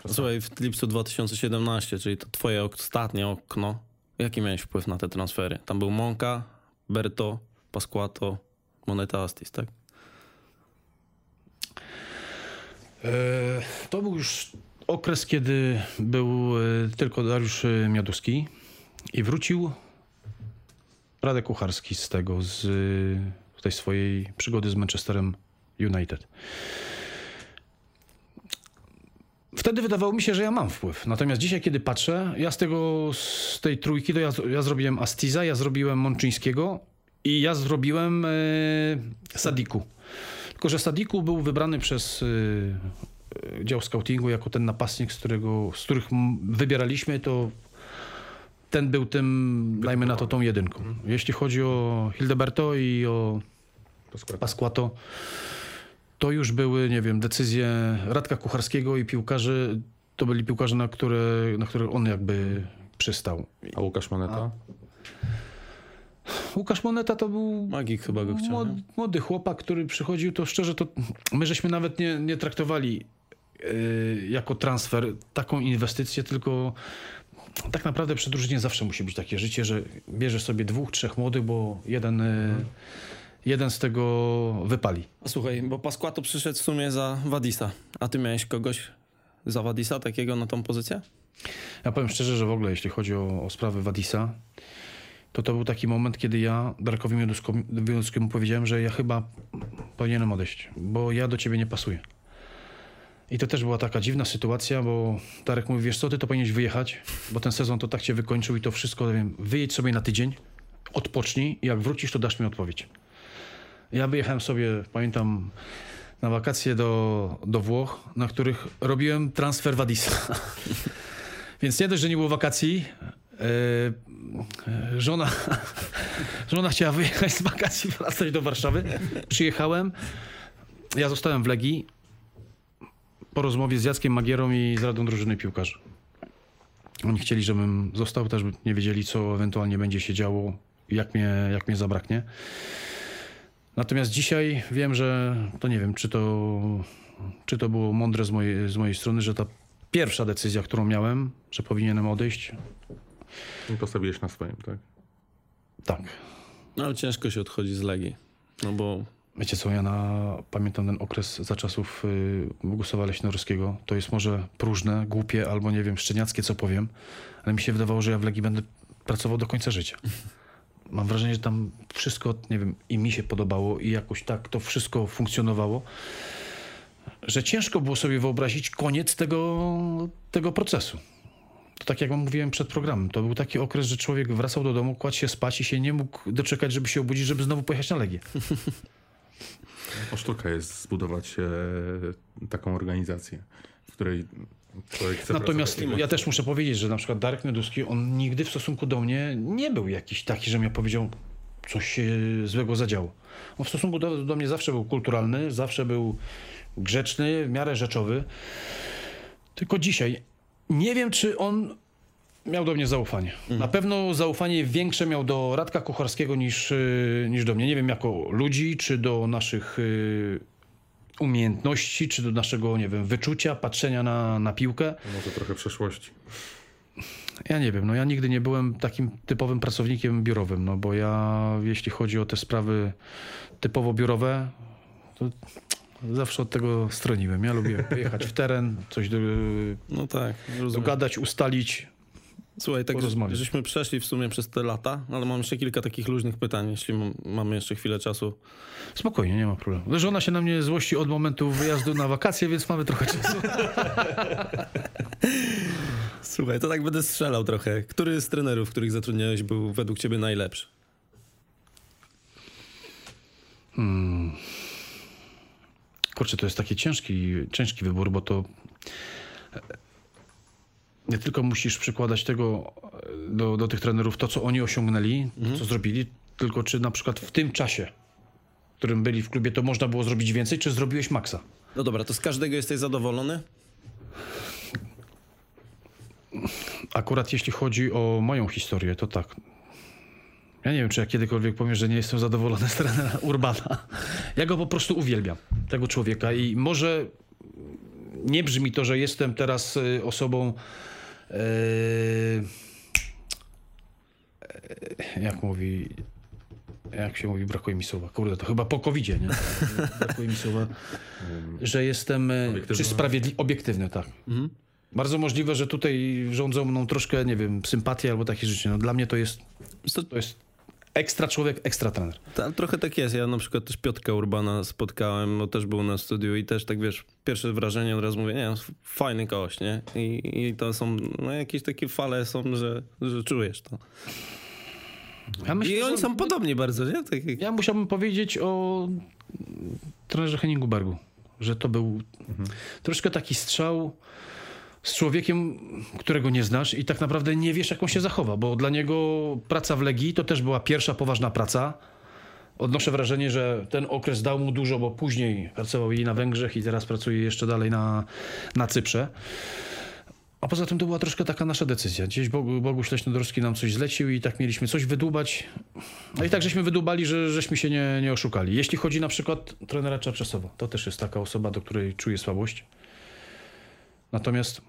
Słuchaj, w lipcu 2017, czyli to twoje ostatnie okno, jaki miałeś wpływ na te transfery? Tam był Monka, Berto, Pasquato, Moneta Astis, tak? E, To był już okres, kiedy był e, tylko Dariusz e, Mioduski i wrócił Radek Kucharski z tego, z tej swojej przygody z Manchesterem United. Wtedy wydawało mi się, że ja mam wpływ. Natomiast dzisiaj, kiedy patrzę, ja z tego, z tej trójki, to ja, ja zrobiłem Astiza, ja zrobiłem Mączyńskiego i ja zrobiłem e, Sadiku. Tylko, że Sadiku był wybrany przez y, y, dział scoutingu jako ten napastnik, z, którego, z których wybieraliśmy, to ten był tym, dajmy na to, tą jedynką. Jeśli chodzi o Hildeberto i o Pasquato, to już były, nie wiem, decyzje Radka Kucharskiego i piłkarzy, to byli piłkarze, na które, na które on jakby przystał. A Łukasz Moneta? Łukasz Moneta to był Magik chyba go chciał. Młody, młody chłopak, który przychodził, to szczerze, to my żeśmy nawet nie, nie traktowali yy, jako transfer taką inwestycję, tylko tak naprawdę przy drużynie zawsze musi być takie życie, że bierzesz sobie dwóch, trzech młodych, bo jeden, yy, jeden z tego wypali. A słuchaj, bo Pasquato przyszedł w sumie za Wadisa, a ty miałeś kogoś za Wadisa takiego na tą pozycję? Ja powiem szczerze, że w ogóle jeśli chodzi o, o sprawy Wadisa, to to był taki moment, kiedy ja Darkowi Mioduskiemu powiedziałem, że ja chyba powinienem odejść, bo ja do ciebie nie pasuję. I to też była taka dziwna sytuacja, bo Darek mówi, wiesz co, ty to powinieneś wyjechać, bo ten sezon to tak cię wykończył i to wszystko, wiem, wyjedź sobie na tydzień, odpocznij i jak wrócisz, to dasz mi odpowiedź. Ja wyjechałem sobie, pamiętam, na wakacje do, do Włoch, na których robiłem transfer Wadisa. Więc nie dość, że nie było wakacji, e, żona, żona chciała wyjechać z wakacji, wracać do Warszawy. Przyjechałem, ja zostałem w Legii po rozmowie z Jackiem Magierą i z Radą Drużyny Piłkarzy. Oni chcieli, żebym został, też nie wiedzieli, co ewentualnie będzie się działo, jak mnie, jak mnie zabraknie. Natomiast dzisiaj wiem, że to nie wiem, czy to, czy to było mądre z mojej, z mojej strony, że ta pierwsza decyzja, którą miałem, że powinienem odejść, I postawiłeś na swoim, tak? tak. No ale ciężko się odchodzi z Legii. No bo Wiecie co, ja na, pamiętam ten okres za czasów y, Bogusława Leśnorskiego. To jest może próżne, głupie albo nie wiem, szczeniackie, co powiem, ale mi się wydawało, że ja w Legii będę pracował do końca życia. Mam wrażenie, że tam wszystko, nie wiem, i mi się podobało i jakoś tak to wszystko funkcjonowało, że ciężko było sobie wyobrazić koniec tego, tego procesu. To tak jak wam mówiłem przed programem, to był taki okres, że człowiek wracał do domu, kładł się spać i się nie mógł doczekać, żeby się obudzić, żeby znowu pojechać na Legię. O sztuka jest zbudować e, taką organizację, w której Natomiast ja też muszę powiedzieć, że na przykład Darek Mioduski, on nigdy w stosunku do mnie nie był jakiś taki, że mi powiedział, coś się złego zadziało. On w stosunku do, do mnie zawsze był kulturalny, zawsze był grzeczny, w miarę rzeczowy. Tylko dzisiaj nie wiem, czy on miał do mnie zaufanie. Na pewno zaufanie większe miał do Radka Kucharskiego niż, y, niż do mnie. Nie wiem, jako ludzi, czy do naszych y, umiejętności, czy do naszego, nie wiem, wyczucia, patrzenia na, na piłkę. Może trochę przeszłości. Ja nie wiem, no ja nigdy nie byłem takim typowym pracownikiem biurowym, no bo ja, jeśli chodzi o te sprawy typowo biurowe, to zawsze od tego stroniłem. Ja lubię pojechać w teren, coś do, no tak, dogadać, ustalić. Słuchaj, tak porozmawiać. żeśmy przeszli w sumie przez te lata, ale mam jeszcze kilka takich luźnych pytań, jeśli mam, mamy jeszcze chwilę czasu. Spokojnie, nie ma problemu. Żona się na mnie złości od momentu wyjazdu na wakacje, więc mamy trochę czasu. Słuchaj, to tak będę strzelał trochę. Który z trenerów, których zatrudniałeś, był według ciebie najlepszy? Kurczę, to jest taki ciężki, ciężki wybór, bo to nie tylko musisz przykładać tego e, do, do tych trenerów, to co oni osiągnęli, to, co zrobili, tylko czy na przykład w tym czasie, w którym byli w klubie, to można było zrobić więcej, czy zrobiłeś maksa? No dobra, to z każdego jesteś zadowolony? Akurat jeśli chodzi o moją historię, to tak. Ja nie wiem, czy ja kiedykolwiek powiem, że nie jestem zadowolony z trenera Urbana. Ja go po prostu uwielbiam, tego człowieka. I może nie brzmi to, że jestem teraz y, osobą. E, jak mówi. Jak się mówi, brakuje mi słowa. Kurde, to chyba po covid nie? Brakuje mi słowa. Że jestem. e, Obiektywny. Czy sprawiedliwy? Obiektywny, tak. Bardzo możliwe, że tutaj rządzą mną troszkę, nie wiem, sympatie albo takie rzeczy. No, dla mnie to jest, to jest ekstra człowiek, ekstra trener. to, trochę tak jest. Ja na przykład też Piotrka Urbana spotkałem, bo też był na studiu i też tak wiesz, pierwsze wrażenie od razu mówię, nie, fajny kość, nie? I, i to są, no jakieś takie fale są, że, że czujesz to. Ja myślę, I oni że- są podobni bardzo, nie? Tak jak... Ja musiałbym powiedzieć o trenerze Henningu Bergu, że to był troszkę taki strzał z człowiekiem, którego nie znasz i tak naprawdę nie wiesz, jak on się zachowa, bo dla niego praca w Legii to też była pierwsza poważna praca. Odnoszę wrażenie, że ten okres dał mu dużo, bo później pracował i na Węgrzech i teraz pracuje jeszcze dalej na, na Cyprze. A poza tym to była troszkę taka nasza decyzja. Gdzieś Bogu, Boguś Leśnodorski nam coś zlecił i tak mieliśmy coś wydłubać. No i tak żeśmy wydłubali, że żeśmy się nie, nie oszukali. Jeśli chodzi na przykład trenera Czarczesowa, to też jest taka osoba, do której czuję słabość. Natomiast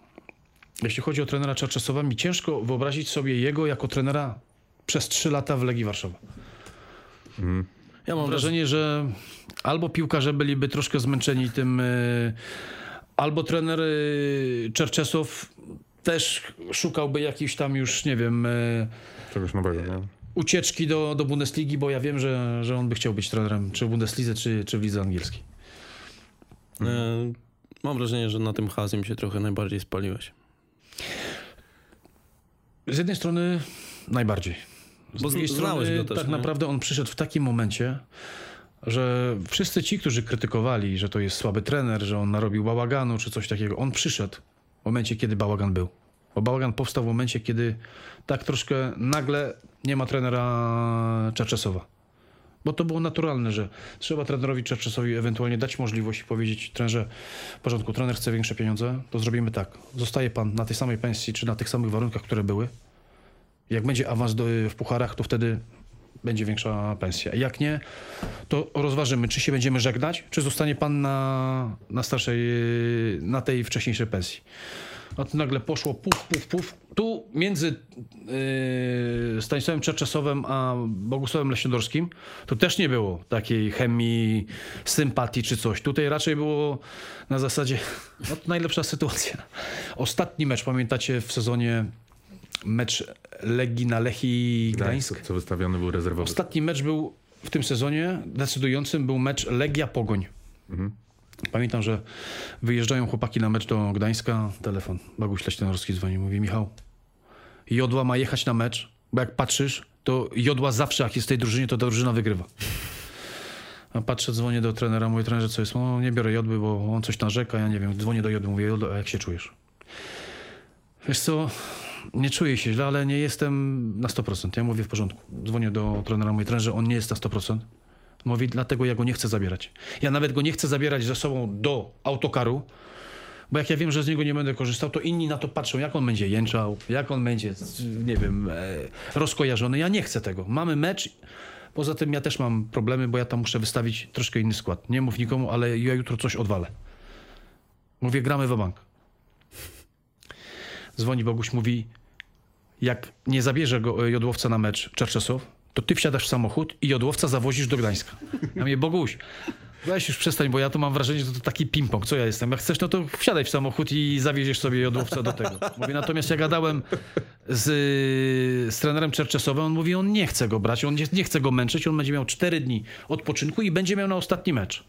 jeśli chodzi o trenera Czarczesowa, mi ciężko wyobrazić sobie jego jako trenera przez 3 lata w Legii Warszawa. Ja Mam wrażenie, że albo piłkarze byliby troszkę zmęczeni tym, y, albo trener y, Czerczesow też szukałby jakiejś tam już, nie wiem, y, Czegoś nowego, nie? ucieczki do, do Bundesligi, bo ja wiem, że, że on by chciał być trenerem czy w Bundeslidze, czy, czy w lidze angielskiej. e, mam wrażenie, że na tym Hazim się trochę najbardziej spaliłeś. Z jednej strony najbardziej. Z Bo drugiej strony go też, tak nie? naprawdę on przyszedł w takim momencie, że wszyscy ci, którzy krytykowali, że to jest słaby trener, że on narobił bałaganu czy coś takiego, on przyszedł w momencie, kiedy bałagan był. Bo bałagan powstał w momencie, kiedy tak troszkę nagle nie ma trenera Czerczesowa. Bo to było naturalne, że trzeba trenerowi Czerczesowi ewentualnie dać możliwość i powiedzieć trenerze, w porządku, trener chce większe pieniądze, to zrobimy tak. Zostaje pan na tej samej pensji, czy na tych samych warunkach, które były. Jak będzie awans do, w pucharach, to wtedy będzie większa pensja. Jak nie, to rozważymy, czy się będziemy żegnać, czy zostanie pan na, na starszej, na tej wcześniejszej pensji. No to nagle poszło puf, puf, puf. Tu między yy, Stanisławem Czerczesowem a Bogusławem Leśniodorskim to też nie było takiej chemii, sympatii czy coś. Tutaj raczej było na zasadzie, no to najlepsza sytuacja. Ostatni mecz, pamiętacie, w sezonie mecz Legii na Lechii Gdańsk? Co wystawiony był rezerwowy. Ostatni mecz był w tym sezonie decydującym był mecz Legia Pogoń. Pamiętam, że wyjeżdżają chłopaki na mecz do Gdańska. Telefon. Boguś Leśnorski dzwoni. Mówi, Michał, Jodła ma jechać na mecz, bo jak patrzysz, to Jodła zawsze, jak jest w tej drużynie, to ta drużyna wygrywa. A patrzę, dzwonię do trenera, mówię, trenerze, co jest? No, nie biorę Jodły, bo on coś narzeka, ja nie wiem. Dzwonię do Jodły, mówię, Jodła, a jak się czujesz? Wiesz co, nie czuję się źle, ale nie jestem na 100%. Ja mówię w porządku. Dzwonię do trenera, mówię, trenerze, on nie jest na 100%. Mówi, dlatego ja go nie chcę zabierać. Ja nawet go nie chcę zabierać ze sobą do autokaru, bo jak ja wiem, że z niego nie będę korzystał, to inni na to patrzą, jak on będzie jęczał, jak on będzie, nie wiem, e, rozkojarzony. Ja nie chcę tego. Mamy mecz. Poza tym ja też mam problemy, bo ja tam muszę wystawić troszkę inny skład. Nie mów nikomu, ale ja jutro coś odwalę. Mówię, gramy w bank. Dzwoni Boguś, mówi, jak nie zabierze go e, jodłowca na mecz Czerczesow, to ty wsiadasz w samochód i jodłowca zawozisz do Gdańska. Ja mówię, Boguś, weź już przestań, bo ja tu mam wrażenie, że to taki ping-pong. Co ja jestem? Jak chcesz, no to wsiadaj w samochód i zawieziesz sobie jodłowca do tego. Mówię, natomiast ja gadałem z, z trenerem Czerczesowym, on mówi, on nie chce go brać, on nie, nie chce go męczyć, on będzie miał 4 dni odpoczynku i będzie miał na ostatni mecz.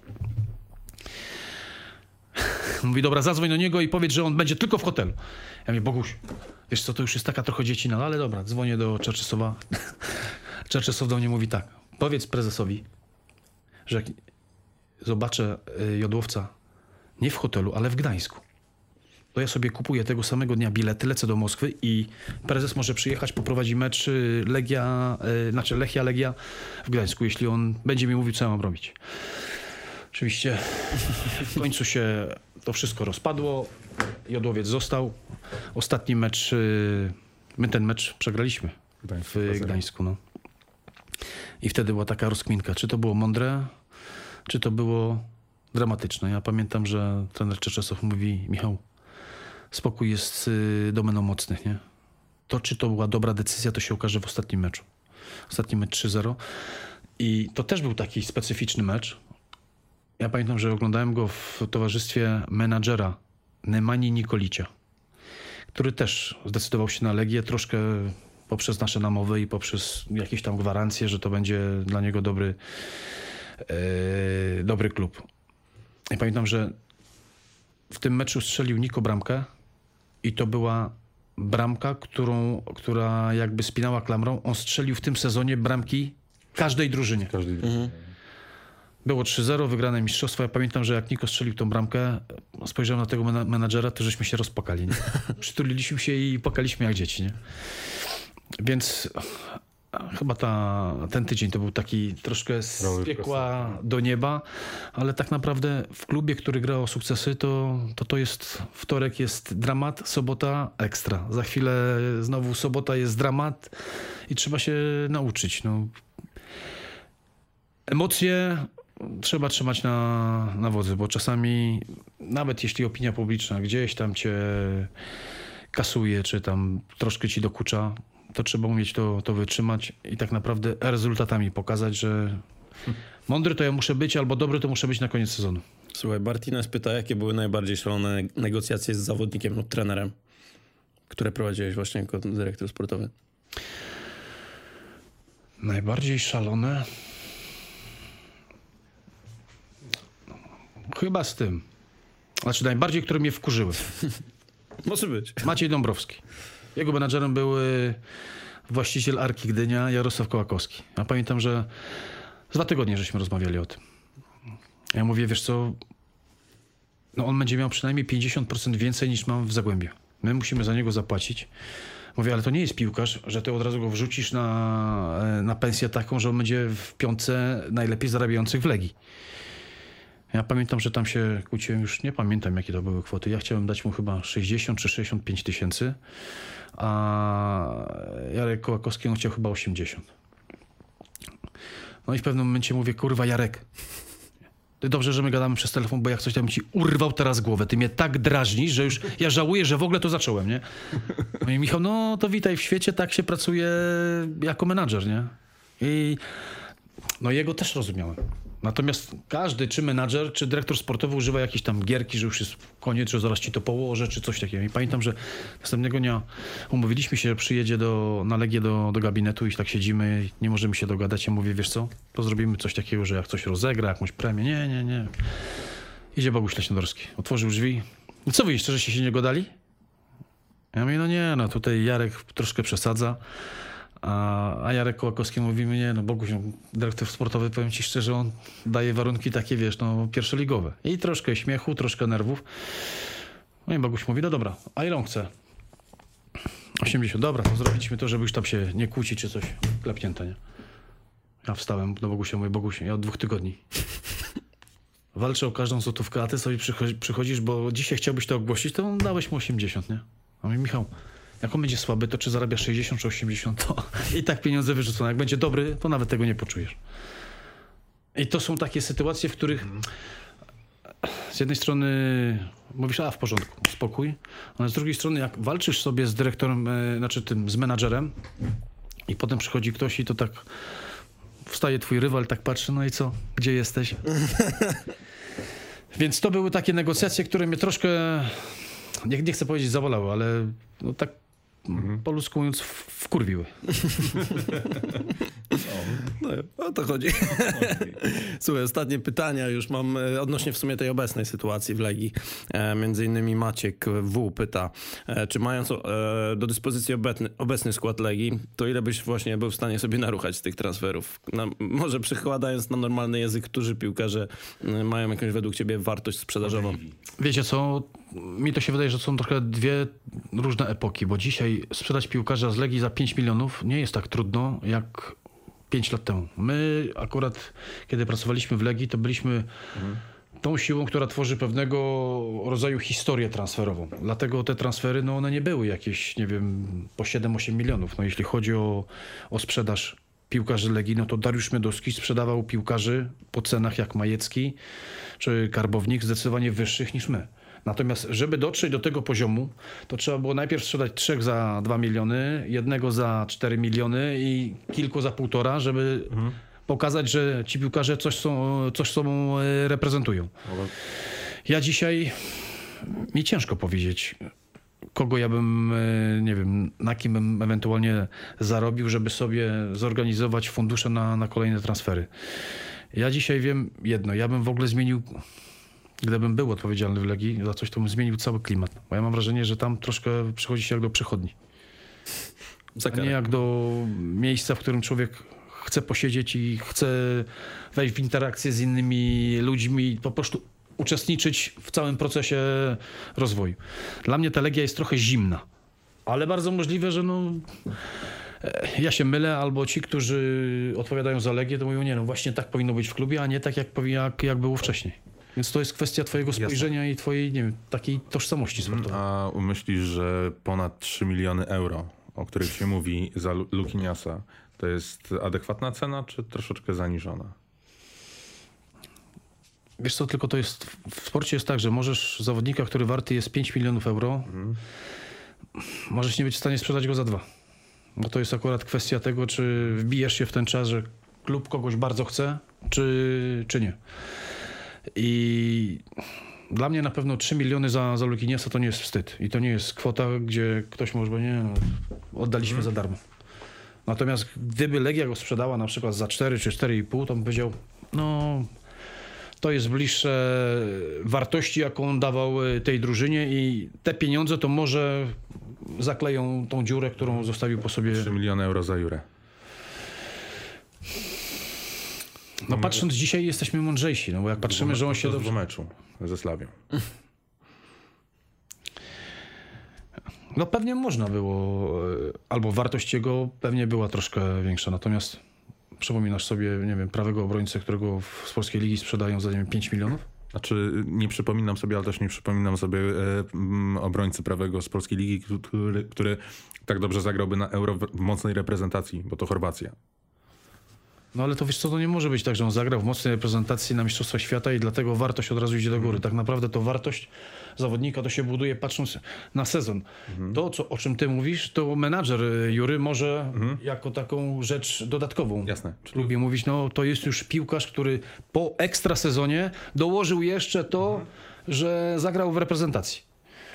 Mówi, dobra, zadzwoń do niego i powiedz, że on będzie tylko w hotelu. Ja mówię, Boguś, wiesz co, to już jest taka trochę dziecina, no ale dobra, dzwonię do Czerczesowa. Czerczesow do mnie mówi tak, powiedz prezesowi, że jak zobaczę y, jodłowca nie w hotelu, ale w Gdańsku, to ja sobie kupuję tego samego dnia bilety, lecę do Moskwy i prezes może przyjechać, poprowadzi mecz y, Legia, y, znaczy Lechia Legia w Gdańsku, jeśli on będzie mi mówił, co ja mam robić. Oczywiście w końcu się to wszystko rozpadło. Jodłowiec został. Ostatni mecz, my ten mecz przegraliśmy w Gdańsku. No. I wtedy była taka rozkminka, czy to było mądre, czy to było dramatyczne. Ja pamiętam, że trener Czeczesow mówi, Michał, spokój jest y, domeną mocnych, nie? To, czy to była dobra decyzja, to się okaże w ostatnim meczu. Ostatni mecz 3-0. I to też był taki specyficzny mecz. Ja pamiętam, że oglądałem go w towarzystwie menadżera Nemani Nikolicia, który też zdecydował się na Legię troszkę poprzez nasze namowy i poprzez jakieś tam gwarancje, że to będzie dla niego dobry, e, dobry klub. I pamiętam, że w tym meczu strzelił Niko bramkę i to była bramka, którą, która jakby spinała klamrą. On strzelił w tym sezonie bramki każdej drużynie. Każdy Było 3-0, wygrane mistrzostwo. Ja pamiętam, że jak Niko strzelił tą bramkę, spojrzałem na tego mena- menadżera, to żeśmy się rozpakali. Nie? Przytuliliśmy się i płakaliśmy jak dzieci. Nie? Więc chyba ta, ten tydzień to był taki troszkę z piekła do nieba, ale tak naprawdę w klubie, który gra o sukcesy, to, to to jest wtorek jest dramat, sobota ekstra. Za chwilę znowu sobota jest dramat i trzeba się nauczyć. No, Emocje trzeba trzymać na, na wodzy, bo czasami nawet jeśli opinia publiczna gdzieś tam cię kasuje, czy tam troszkę ci dokucza, to trzeba umieć to, to wytrzymać i tak naprawdę rezultatami pokazać, że mądry to ja muszę być, albo dobry to muszę być na koniec sezonu. Słuchaj, Bartinas pyta, jakie były najbardziej szalone negocjacje z zawodnikiem lub trenerem, które prowadziłeś właśnie jako dyrektor sportowy? Najbardziej szalone. Chyba z tym. Znaczy najbardziej, które mnie wkurzyły. Może być. Maciej Dąbrowski. Jego menadżerem był właściciel Arki Gdynia, Jarosław Kołakowski. Ja pamiętam, że z dwa tygodnie żeśmy rozmawiali o tym. Ja mówię, wiesz co, no on będzie miał przynajmniej 50% więcej niż mam w Zagłębiu. My musimy za niego zapłacić. Mówię, ale to nie jest piłkarz, że ty od razu go wrzucisz na, e, na pensję taką, że on będzie w piątce najlepiej zarabiających w Legii. Ja pamiętam, że tam się kłóciłem, już nie pamiętam jakie to były kwoty. Ja chciałem dać mu chyba 60 czy 65 tysięcy, a Jarek Kołakowski on chciał chyba 80. No i w pewnym momencie mówię, kurwa Jarek, ty dobrze, że my gadamy przez telefon, bo jak coś tam ci urwał teraz głowę. Ty mnie tak drażnisz, że już ja żałuję, że w ogóle to zacząłem, nie? No i Michał, no to witaj w świecie, tak się pracuje jako menadżer, nie? I no jego też rozumiałem. Natomiast każdy, czy menadżer, czy dyrektor sportowy używa jakiejś tam gierki, że już jest koniec, że zaraz ci to położę, czy coś takiego. I pamiętam, że następnego dnia umówiliśmy się, że przyjedzie do, na Legię do, do gabinetu i tak siedzimy, nie możemy się dogadać. Ja mówię, wiesz co, to zrobimy coś takiego, że jak coś rozegra, jakąś premię. Nie, nie, nie. Idzie Boguś Leśnodorski. Otworzył drzwi. I co wy jeszcze, żeście się nie godali? Ja mówię, no nie, no tutaj Jarek troszkę przesadza. A, a Jarek Kołakowski mówi mi, nie, no Boguś, dyrektor sportowy, powiem ci szczerze, on daje warunki takie, wiesz, no pierwszoligowe. I troszkę śmiechu, troszkę nerwów. No i Boguś mówi, no dobra, a ile on chce? 80, dobra, to zrobiliśmy to, żeby już tam się nie kłócić czy coś klepnięte, nie? Ja wstałem do Bogusia, mówię, Boguś, ja od dwóch tygodni walczę o każdą złotówkę, a ty sobie przychodzi, przychodzisz, bo dzisiaj chciałbyś to ogłosić, to dałeś mu 80, nie? A mówi, Michał, jak on będzie słaby, to czy zarabia 60 czy 80, to i tak pieniądze wyrzucą. Jak będzie dobry, to nawet tego nie poczujesz. I to są takie sytuacje, w których z jednej strony mówisz, a w porządku, spokój, ale z drugiej strony jak walczysz sobie z dyrektorem, e, znaczy tym, z menadżerem i potem przychodzi ktoś i to tak wstaje twój rywal, tak patrzy, no i co, gdzie jesteś? Więc to były takie negocjacje, które mnie troszkę, nie, nie chcę powiedzieć zawalały, ale no tak po ludzku mówiąc w- wkurwiły. No, o to chodzi. Słuchaj, ostatnie pytania już mam e, odnośnie w sumie tej obecnej sytuacji w Legii. E, między innymi Maciek W. pyta, e, czy mając e, do dyspozycji obecny, obecny skład Legii, to ile byś właśnie był w stanie sobie naruchać z tych transferów? Na, może przykładając na normalny język, którzy piłkarze mają jakąś według ciebie wartość sprzedażową? Wiecie co, mi to się wydaje, że są trochę dwie różne epoki, bo dzisiaj sprzedać piłkarza z Legii za 5 milionów nie jest tak trudno jak 5 lat temu. My akurat, kiedy pracowaliśmy w Legii, to byliśmy tą siłą, która tworzy pewnego rodzaju historię transferową. Dlatego te transfery, no one nie były jakieś, nie wiem, po 7-8 milionów. No jeśli chodzi o, o sprzedaż piłkarzy Legii, no to Dariusz Miodowski sprzedawał piłkarzy po cenach jak Majecki czy Karbownik zdecydowanie wyższych niż my. Natomiast, żeby dotrzeć do tego poziomu, to trzeba było najpierw sprzedać trzech za 2 miliony, jednego za 4 miliony i kilku za półtora, żeby pokazać, że ci piłkarze coś, są, coś sobą e, reprezentują. Ja dzisiaj mi ciężko powiedzieć, kogo ja bym, e, nie wiem, na kim bym ewentualnie zarobił, żeby sobie zorganizować fundusze na, na kolejne transfery. Ja dzisiaj wiem jedno, ja bym w ogóle zmienił, gdybym był odpowiedzialny w Legii za coś, to bym zmienił cały klimat. Bo ja mam wrażenie, że tam troszkę przychodzi się jak do przychodni. Nie jak do miejsca, w którym człowiek chce posiedzieć i chce wejść w interakcję z innymi ludźmi, po prostu uczestniczyć w całym procesie rozwoju. Dla mnie ta Legia jest trochę zimna, ale bardzo możliwe, że no, e, ja się mylę, albo ci, którzy odpowiadają za Legię, to mówią, nie no właśnie tak powinno być w klubie, a nie tak jak, jak, jak było wcześniej. Więc to jest kwestia twojego spojrzenia i twojej, nie wiem, takiej tożsamości sportowej. A myślisz, że ponad 3 miliony euro, o których się mówi za Lu- Lukiniasa, to jest adekwatna cena, czy troszeczkę zaniżona? Wiesz co, tylko to jest, w sporcie jest tak, że możesz zawodnika, który warty jest 5 milionów euro, możesz nie być w stanie sprzedać go za dwa. No to jest akurat kwestia tego, czy wbijesz się w ten czas, że klub kogoś bardzo chce, czy, czy nie. I dla mnie na pewno 3 miliony za, za Lukiniasa to nie jest wstyd. I to nie jest kwota, gdzie ktoś może, powiedzieć, nie, no, oddaliśmy za darmo. Natomiast gdyby Legia go sprzedała na przykład za 4 czy 4,5, to bym powiedział, no to jest bliższe wartości, jaką dawał y, tej drużynie i te pieniądze to może zakleją tą dziurę, którą zostawił po sobie. 3 miliony euro za Jurę. No patrząc dzisiaj jesteśmy mądrzejsi, no bo jak patrzymy, że on się dobrze... meczu ze Slawią. No pewnie można było, y, albo wartość jego pewnie była troszkę większa, natomiast przypominasz sobie, nie wiem, prawego obrońcę, którego w z polskiej ligi sprzedają za, nie wiem, 5 milionów? Znaczy, nie przypominam sobie, ale też nie przypominam sobie e, obrońcy prawego z polskiej ligi, który, który tak dobrze zagrałby na euro w mocnej reprezentacji, bo to Chorwacja. No ale to wiesz co, to nie może być tak, że on zagrał w mocnej reprezentacji na Mistrzostwa Świata i dlatego wartość od razu idzie do góry. Tak naprawdę to wartość zawodnika to się buduje patrząc na sezon. To, co, o czym ty mówisz, to menadżer y, Jury może jako taką rzecz dodatkową Jasne. w klubie mówić, no to jest już piłkarz, który po ekstra sezonie dołożył jeszcze to, że zagrał w reprezentacji.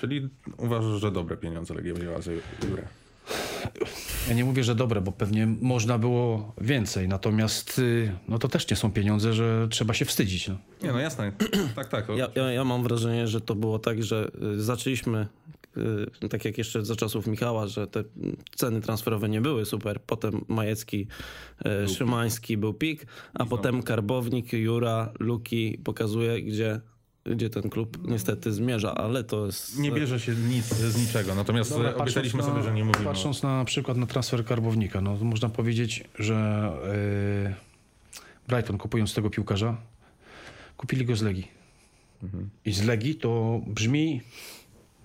Czyli uważasz, że dobre pieniądze Legia wzięła za Jurę. Ja nie mówię, że dobre, bo pewnie można było więcej, natomiast y, no to też nie są pieniądze, że trzeba się wstydzić. No. Nie, no jasne. tak, tak. Ja, ja, ja mam wrażenie, że to było tak, że y, zaczęliśmy, y, tak jak jeszcze za czasów Michała, że te ceny transferowe nie były super. Potem Majecki, y, Szymański był pik, a potem Karbownik, Jura, Luki pokazuje, gdzie, gdzie ten klub niestety zmierza, ale to jest... Nie bierze się nic z niczego, natomiast Dobra, obiecaliśmy patrząc sobie, że nie mówimy. Patrząc na przykład na transfer Karbownika, no to można powiedzieć, że yy, Brighton kupując tego piłkarza, kupili go z Legii. I z Legii to brzmi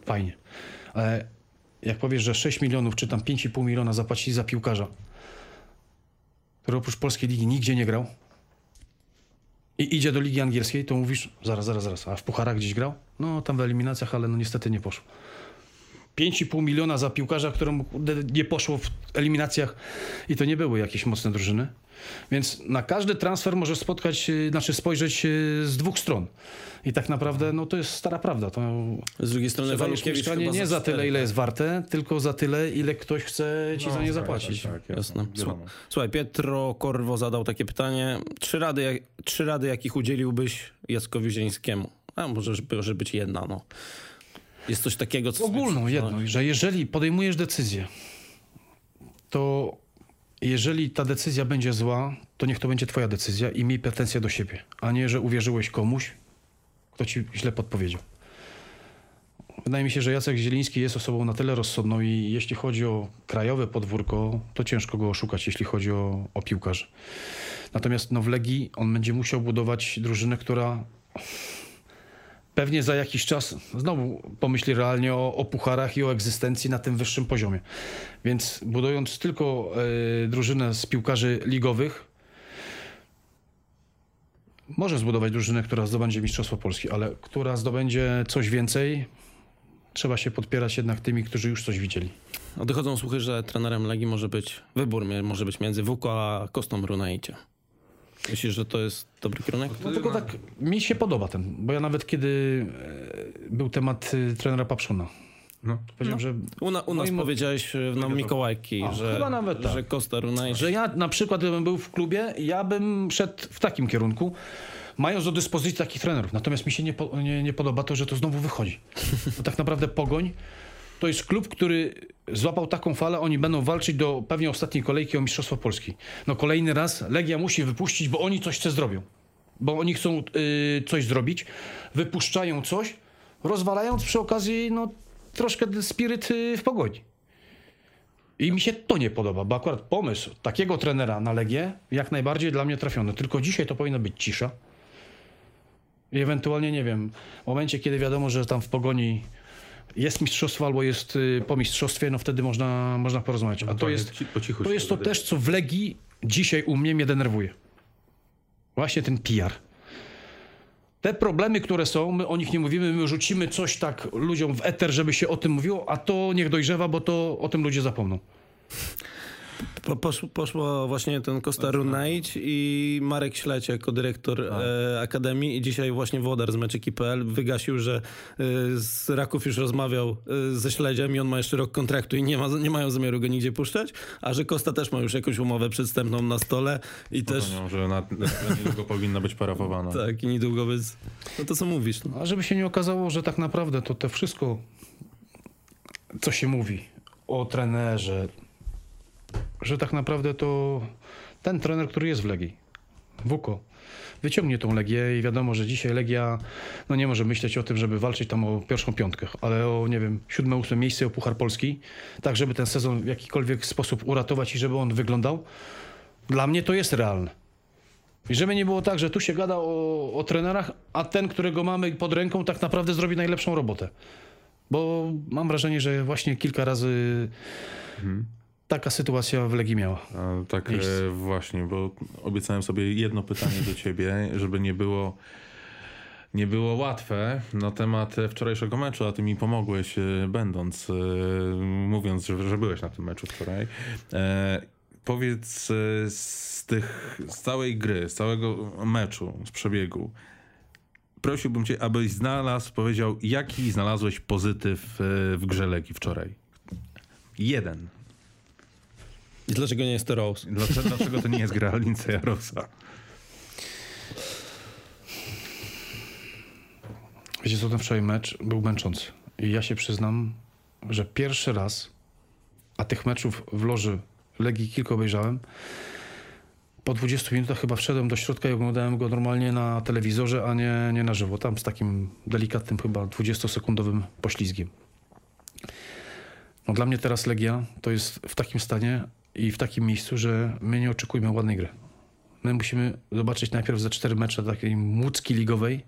fajnie. Ale jak powiesz, że 6 milionów czy tam 5,5 miliona zapłacili za piłkarza, który oprócz polskiej ligi nigdzie nie grał i idzie do ligi angielskiej, to mówisz, zaraz, zaraz, zaraz, a w pucharach gdzieś grał? No tam w eliminacjach, ale no niestety nie poszło. 5,5 miliona za piłkarza, któremu nie poszło w eliminacjach i to nie były jakieś mocne drużyny. Więc na każdy transfer możesz spotkać, y, znaczy spojrzeć y, z dwóch stron. I tak naprawdę no, to jest stara prawda. To Z drugiej strony Walukiewicz chyba nie za cztery, tyle, ile tak? jest warte, tylko za tyle, ile ktoś chce ci za nie zapłacić. Tak, tak, Jasne. Słuchaj, Pietro Korwo zadał takie pytanie. Trzy rady, jak, trzy rady jakich udzieliłbyś Jackowi Zielińskiemu? A może może być jedna, no. Jest coś takiego, co... Ogólną jedną, że jeżeli podejmujesz decyzję, to jeżeli ta decyzja będzie zła, to niech to będzie twoja decyzja i miej pretensje do siebie, a nie, że uwierzyłeś komuś, kto ci źle podpowiedział. Wydaje mi się, że Jacek Zieliński jest osobą na tyle rozsądną i jeśli chodzi o krajowe podwórko, to ciężko go oszukać, jeśli chodzi o, o. Natomiast no, w Legii on będzie musiał budować drużynę, która pewnie za jakiś czas znowu pomyśli realnie o, o pucharach i o egzystencji na tym wyższym poziomie. Więc budując tylko e, drużynę z piłkarzy ligowych, może zbudować drużynę, która zdobędzie Mistrzostwo Polski, ale która zdobędzie coś więcej, trzeba się podpierać jednak tymi, którzy już coś widzieli. Dochodzą słuchy, że trenerem Legii może być, wybór może być między Wuko a Kostą Runaicie. Myślisz, że to jest dobry kierunek? No tylko tak, mi się podoba ten, bo ja nawet kiedy e, był temat e, trenera Papszuna, No. powiedziałem, że U, na, u nas Moim- powiedziałeś e, na Mikołajki, A, że, chyba nawet tak. że Kosta Runaić... Że ja na przykład, gdybym był w klubie, ja bym szedł w takim kierunku, mając do dyspozycji takich trenerów. Natomiast mi się nie, po, nie, nie podoba to, że to znowu wychodzi. Bo tak naprawdę Pogoń to jest klub, który złapał taką falę, oni będą walczyć do pewnie ostatniej kolejki o Mistrzostwo Polski. No kolejny raz Legia musi wypuścić, bo oni coś chce zrobią. Bo oni chcą y, coś zrobić, wypuszczają coś, rozwalając przy okazji no, troszkę spiryt y, w Pogoni. I mi się to nie podoba, bo akurat pomysł takiego trenera na Legię jak najbardziej dla mnie trafiony. Tylko dzisiaj to powinna być cisza. I ewentualnie, nie wiem, w momencie, kiedy wiadomo, że tam w pogoni jest mistrzostwo albo jest y, po mistrzostwie, no wtedy można, można porozmawiać. A to tak, jest, po cichu to jest to też, co w Legii dzisiaj u mnie mnie denerwuje. Właśnie ten PR. Te problemy, które są, my o nich nie mówimy, my rzucimy coś tak ludziom w eter, żeby się o tym mówiło, a to niech dojrzewa, bo to o tym ludzie zapomną. Po, posz, poszło właśnie ten Kosta Runaić i Marek Śleć jako dyrektor e, Akademii i dzisiaj właśnie Włodar z meczyki.pl wygasił, że e, z Raków już rozmawiał e, ze Śledziem i on ma jeszcze rok kontraktu i nie, ma, nie mają zamiaru go nigdzie puszczać, a że Kosta też ma już jakąś umowę przedstępną na stole i też Też... że na, na niedługo powinna być parafowana. tak i niedługo, więc no to co mówisz. No. A żeby się nie okazało, że tak naprawdę to te wszystko, co się mówi o trenerze, że tak naprawdę to ten trener, który jest w Legii, Wuko, wyciągnie tą Legię i wiadomo, że dzisiaj Legia no nie może myśleć o tym, żeby walczyć tam o pierwszą piątkę, ale o, nie wiem, siódme, ósme miejsce o Puchar Polski, tak żeby ten sezon w jakikolwiek sposób uratować i żeby on wyglądał. Dla mnie to jest realne. I żeby nie było tak, że tu się gada o, o trenerach, a ten, którego mamy pod ręką, tak naprawdę zrobi najlepszą robotę. Bo mam wrażenie, że właśnie kilka razy taka sytuacja w Legii miała. A, tak e, właśnie, bo obiecałem sobie jedno pytanie do ciebie, żeby nie było nie było łatwe na temat wczorajszego meczu, a ty mi pomogłeś e, będąc, e, mówiąc, że, że byłeś na tym meczu wczoraj. E, powiedz e, z tych, z całej gry, z całego meczu, z przebiegu, prosiłbym cię, abyś znalazł, powiedział, jaki znalazłeś pozytyw w grze Legii wczoraj. Jeden. I dlaczego nie jest to Rose? Dlaczego, dlaczego to nie jest gra Linceja Rosa? Wiecie co, ten wczoraj mecz był męczący. I ja się przyznam, że pierwszy raz, a tych meczów w loży Legii kilka obejrzałem, po 20 minutach chyba wszedłem do środka i oglądałem go normalnie na telewizorze, a nie, nie na żywo. Tam z takim delikatnym chyba 20-sekundowym poślizgiem. No dla mnie teraz Legia to jest w takim stanie i w takim miejscu, że my nie oczekujemy ładnej gry. My musimy zobaczyć najpierw ze cztery mecze takiej młódzki ligowej,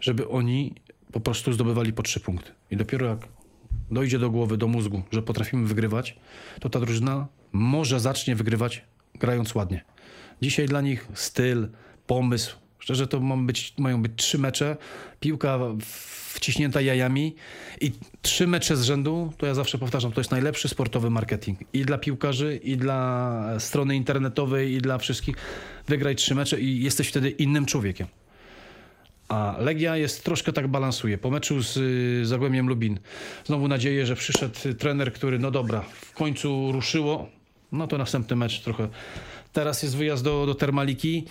żeby oni po prostu zdobywali po trzy punkty. I dopiero jak dojdzie do głowy, do mózgu, że potrafimy wygrywać, to ta drużyna może zacznie wygrywać grając ładnie. Dzisiaj dla nich styl, pomysł, szczerze to ma być, mają być trzy mecze, piłka wciśnięta jajami i trzy mecze z rzędu, to ja zawsze powtarzam, to jest najlepszy sportowy marketing. I dla piłkarzy, i dla strony internetowej, i dla wszystkich. Wygraj trzy mecze i jesteś wtedy innym człowiekiem. A Legia jest troszkę tak balansuje. Po meczu z y, Zagłębiem Lubin znowu nadzieję, że przyszedł trener, który no dobra, w końcu ruszyło. No to następny mecz trochę. Teraz jest wyjazd do, do Termaliki.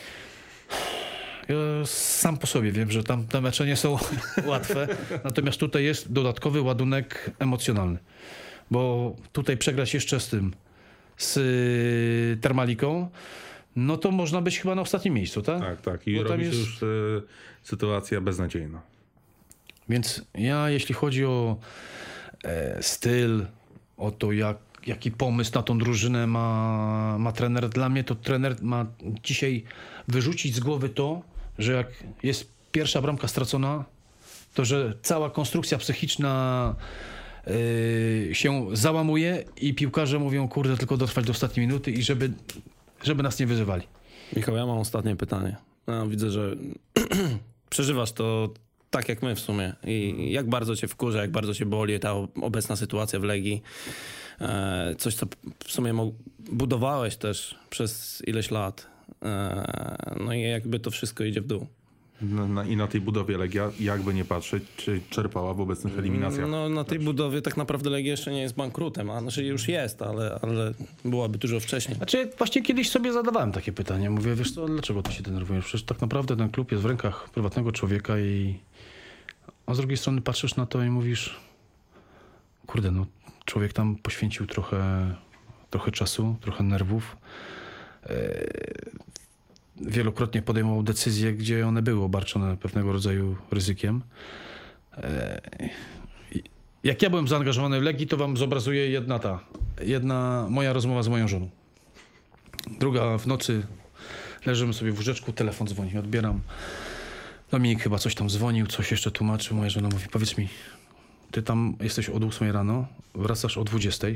Ja sam po sobie wiem, że tam te mecze nie są łatwe. Natomiast tutaj jest dodatkowy ładunek emocjonalny. Bo tutaj przegrać jeszcze z tym, z y, Termaliką, no to można być chyba na ostatnim miejscu, tak? Tak, tak. I Bo robi jest- już e, sytuacja beznadziejna. Więc ja, jeśli chodzi o e, styl, o to, jak, jaki pomysł na tą drużynę ma, ma trener, dla mnie to trener ma dzisiaj wyrzucić z głowy to, że jak jest pierwsza bramka stracona, to że cała konstrukcja psychiczna yy, się załamuje i piłkarze mówią, kurde, tylko dotrwać do ostatniej minuty i żeby, żeby nas nie wyzywali. Michał, ja mam ostatnie pytanie. Widzę, że przeżywasz to tak jak my w sumie. I jak bardzo cię wkurza, jak bardzo cię boli ta obecna sytuacja w Legii. E, coś, co w sumie budowałeś też przez ileś lat. E, no i jakby to wszystko idzie w dół. Na, na, I na tej budowie Legia, jakby nie patrzeć, czy czerpała w obecnych eliminacjach. No na tej budowie tak naprawdę Legia jeszcze nie jest bankrutem, a znaczy już jest, ale, ale byłaby dużo wcześniej. Znaczy, właśnie kiedyś sobie zadawałem takie pytanie. Mówię, wiesz co, dlaczego ty się denerwujesz? Przecież tak naprawdę ten klub jest w rękach prywatnego człowieka i... A z drugiej strony patrzysz na to i mówisz, kurde, no człowiek tam poświęcił trochę, trochę czasu, trochę nerwów. E, Wielokrotnie podejmował decyzje, gdzie one były obarczone pewnego rodzaju ryzykiem. E, Jak ja byłem zaangażowany w Legii, to wam zobrazuję jedna ta, jedna moja rozmowa z moją żoną. Druga w nocy leżymy sobie w łóżeczku, telefon dzwoni, odbieram. Dominik chyba coś tam dzwonił, coś jeszcze tłumaczył. Moja żona mówi, powiedz mi, ty tam jesteś od 8 rano, wracasz o 20,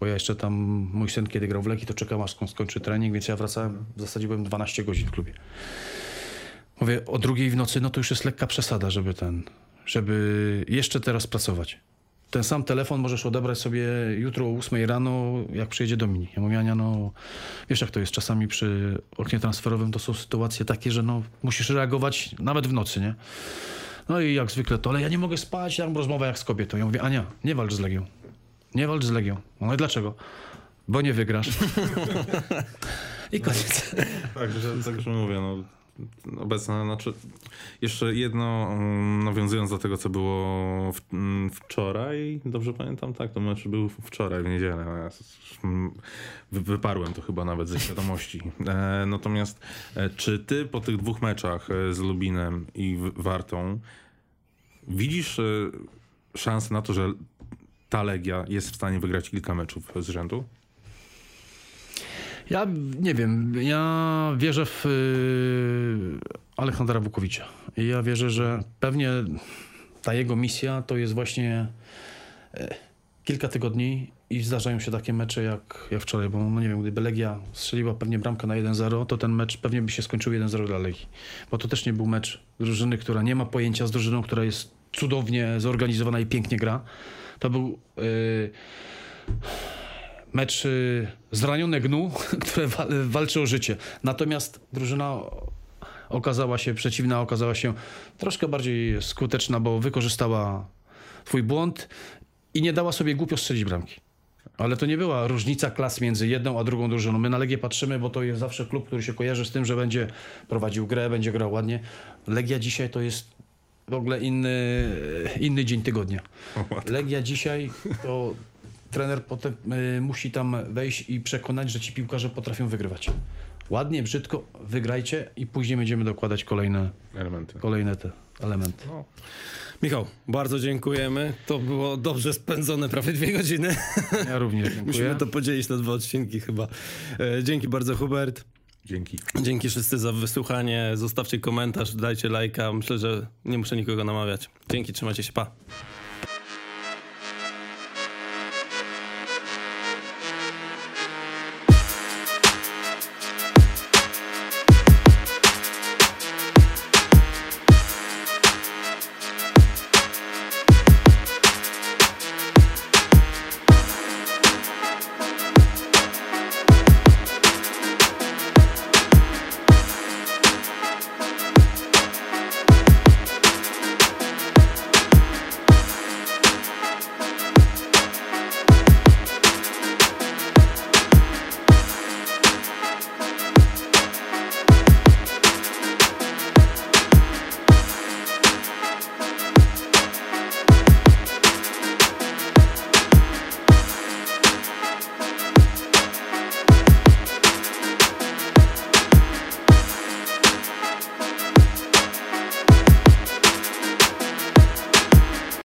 bo ja jeszcze tam, mój syn kiedy grał w Legii, to czekał aż skończy trening, więc ja wracałem, w zasadzie byłem 12 godzin w klubie. Mówię, o drugiej w nocy, no to już jest lekka przesada, żeby ten, żeby jeszcze teraz pracować. Ten sam telefon możesz odebrać sobie jutro o 8 rano, jak przyjedzie Dominik. Ja mówię, Ania, no wiesz jak to jest czasami przy oknie transferowym, to są sytuacje takie, że no musisz reagować nawet w nocy, nie? No i jak zwykle to, ale ja nie mogę spać, tam rozmowa jak z kobietą. Ja mówię, Ania, nie walcz z Legią. Nie walcz z Legią. No i dlaczego? Bo nie wygrasz. I koniec. Także, także mówię, no, obecne, znaczy jeszcze jedno, mm, nawiązując do tego, co było w, mm, wczoraj, dobrze pamiętam, tak, to mecz był wczoraj, w niedzielę, no ja wy- wyparłem to chyba nawet ze świadomości. E, natomiast e, czy ty po tych dwóch meczach e, z Lubinem i Wartą widzisz e, szansę na to, że ta Legia jest w stanie wygrać kilka meczów z rzędu? Ja nie wiem, ja wierzę w y, Alejandra Wukowicza. I ja wierzę, że pewnie ta jego misja to jest właśnie e, kilka tygodni i zdarzają się takie mecze jak, jak wczoraj, bo no nie wiem, gdyby Legia strzeliła pewnie bramkę na 1-0, to ten mecz pewnie by się skończył 1-0 dla Legii. Bo to też nie był mecz drużyny, która nie ma pojęcia z drużyną, która jest cudownie zorganizowana i pięknie gra. To był y, mecz y, zranione gnu, które wa- walczy o życie. Natomiast drużyna okazała się, przeciwna okazała się troszkę bardziej skuteczna, bo wykorzystała twój błąd i nie dała sobie głupio strzelić bramki. Ale to nie była różnica klas między jedną a drugą drużyną. My na Legię patrzymy, bo to jest zawsze klub, który się kojarzy z tym, że będzie prowadził grę, będzie grał ładnie. Legia dzisiaj to jest w ogóle inny, inny dzień tygodnia. Legia dzisiaj to trener potem y, musi tam wejść i przekonać, że ci piłkarze potrafią wygrywać. Ładnie, brzydko, wygrajcie i później będziemy dokładać kolejne, Elementy. kolejne te elementy. Michał, bardzo dziękujemy. To było dobrze spędzone prawie dwie godziny. Ja również dziękuję. Musimy to podzielić na dwa odcinki chyba. E, Dzięki bardzo Hubert. Dzięki. Dzięki wszyscy za wysłuchanie. Zostawcie komentarz, dajcie lajka. Myślę, że nie muszę nikogo namawiać. Dzięki, trzymajcie się, pa.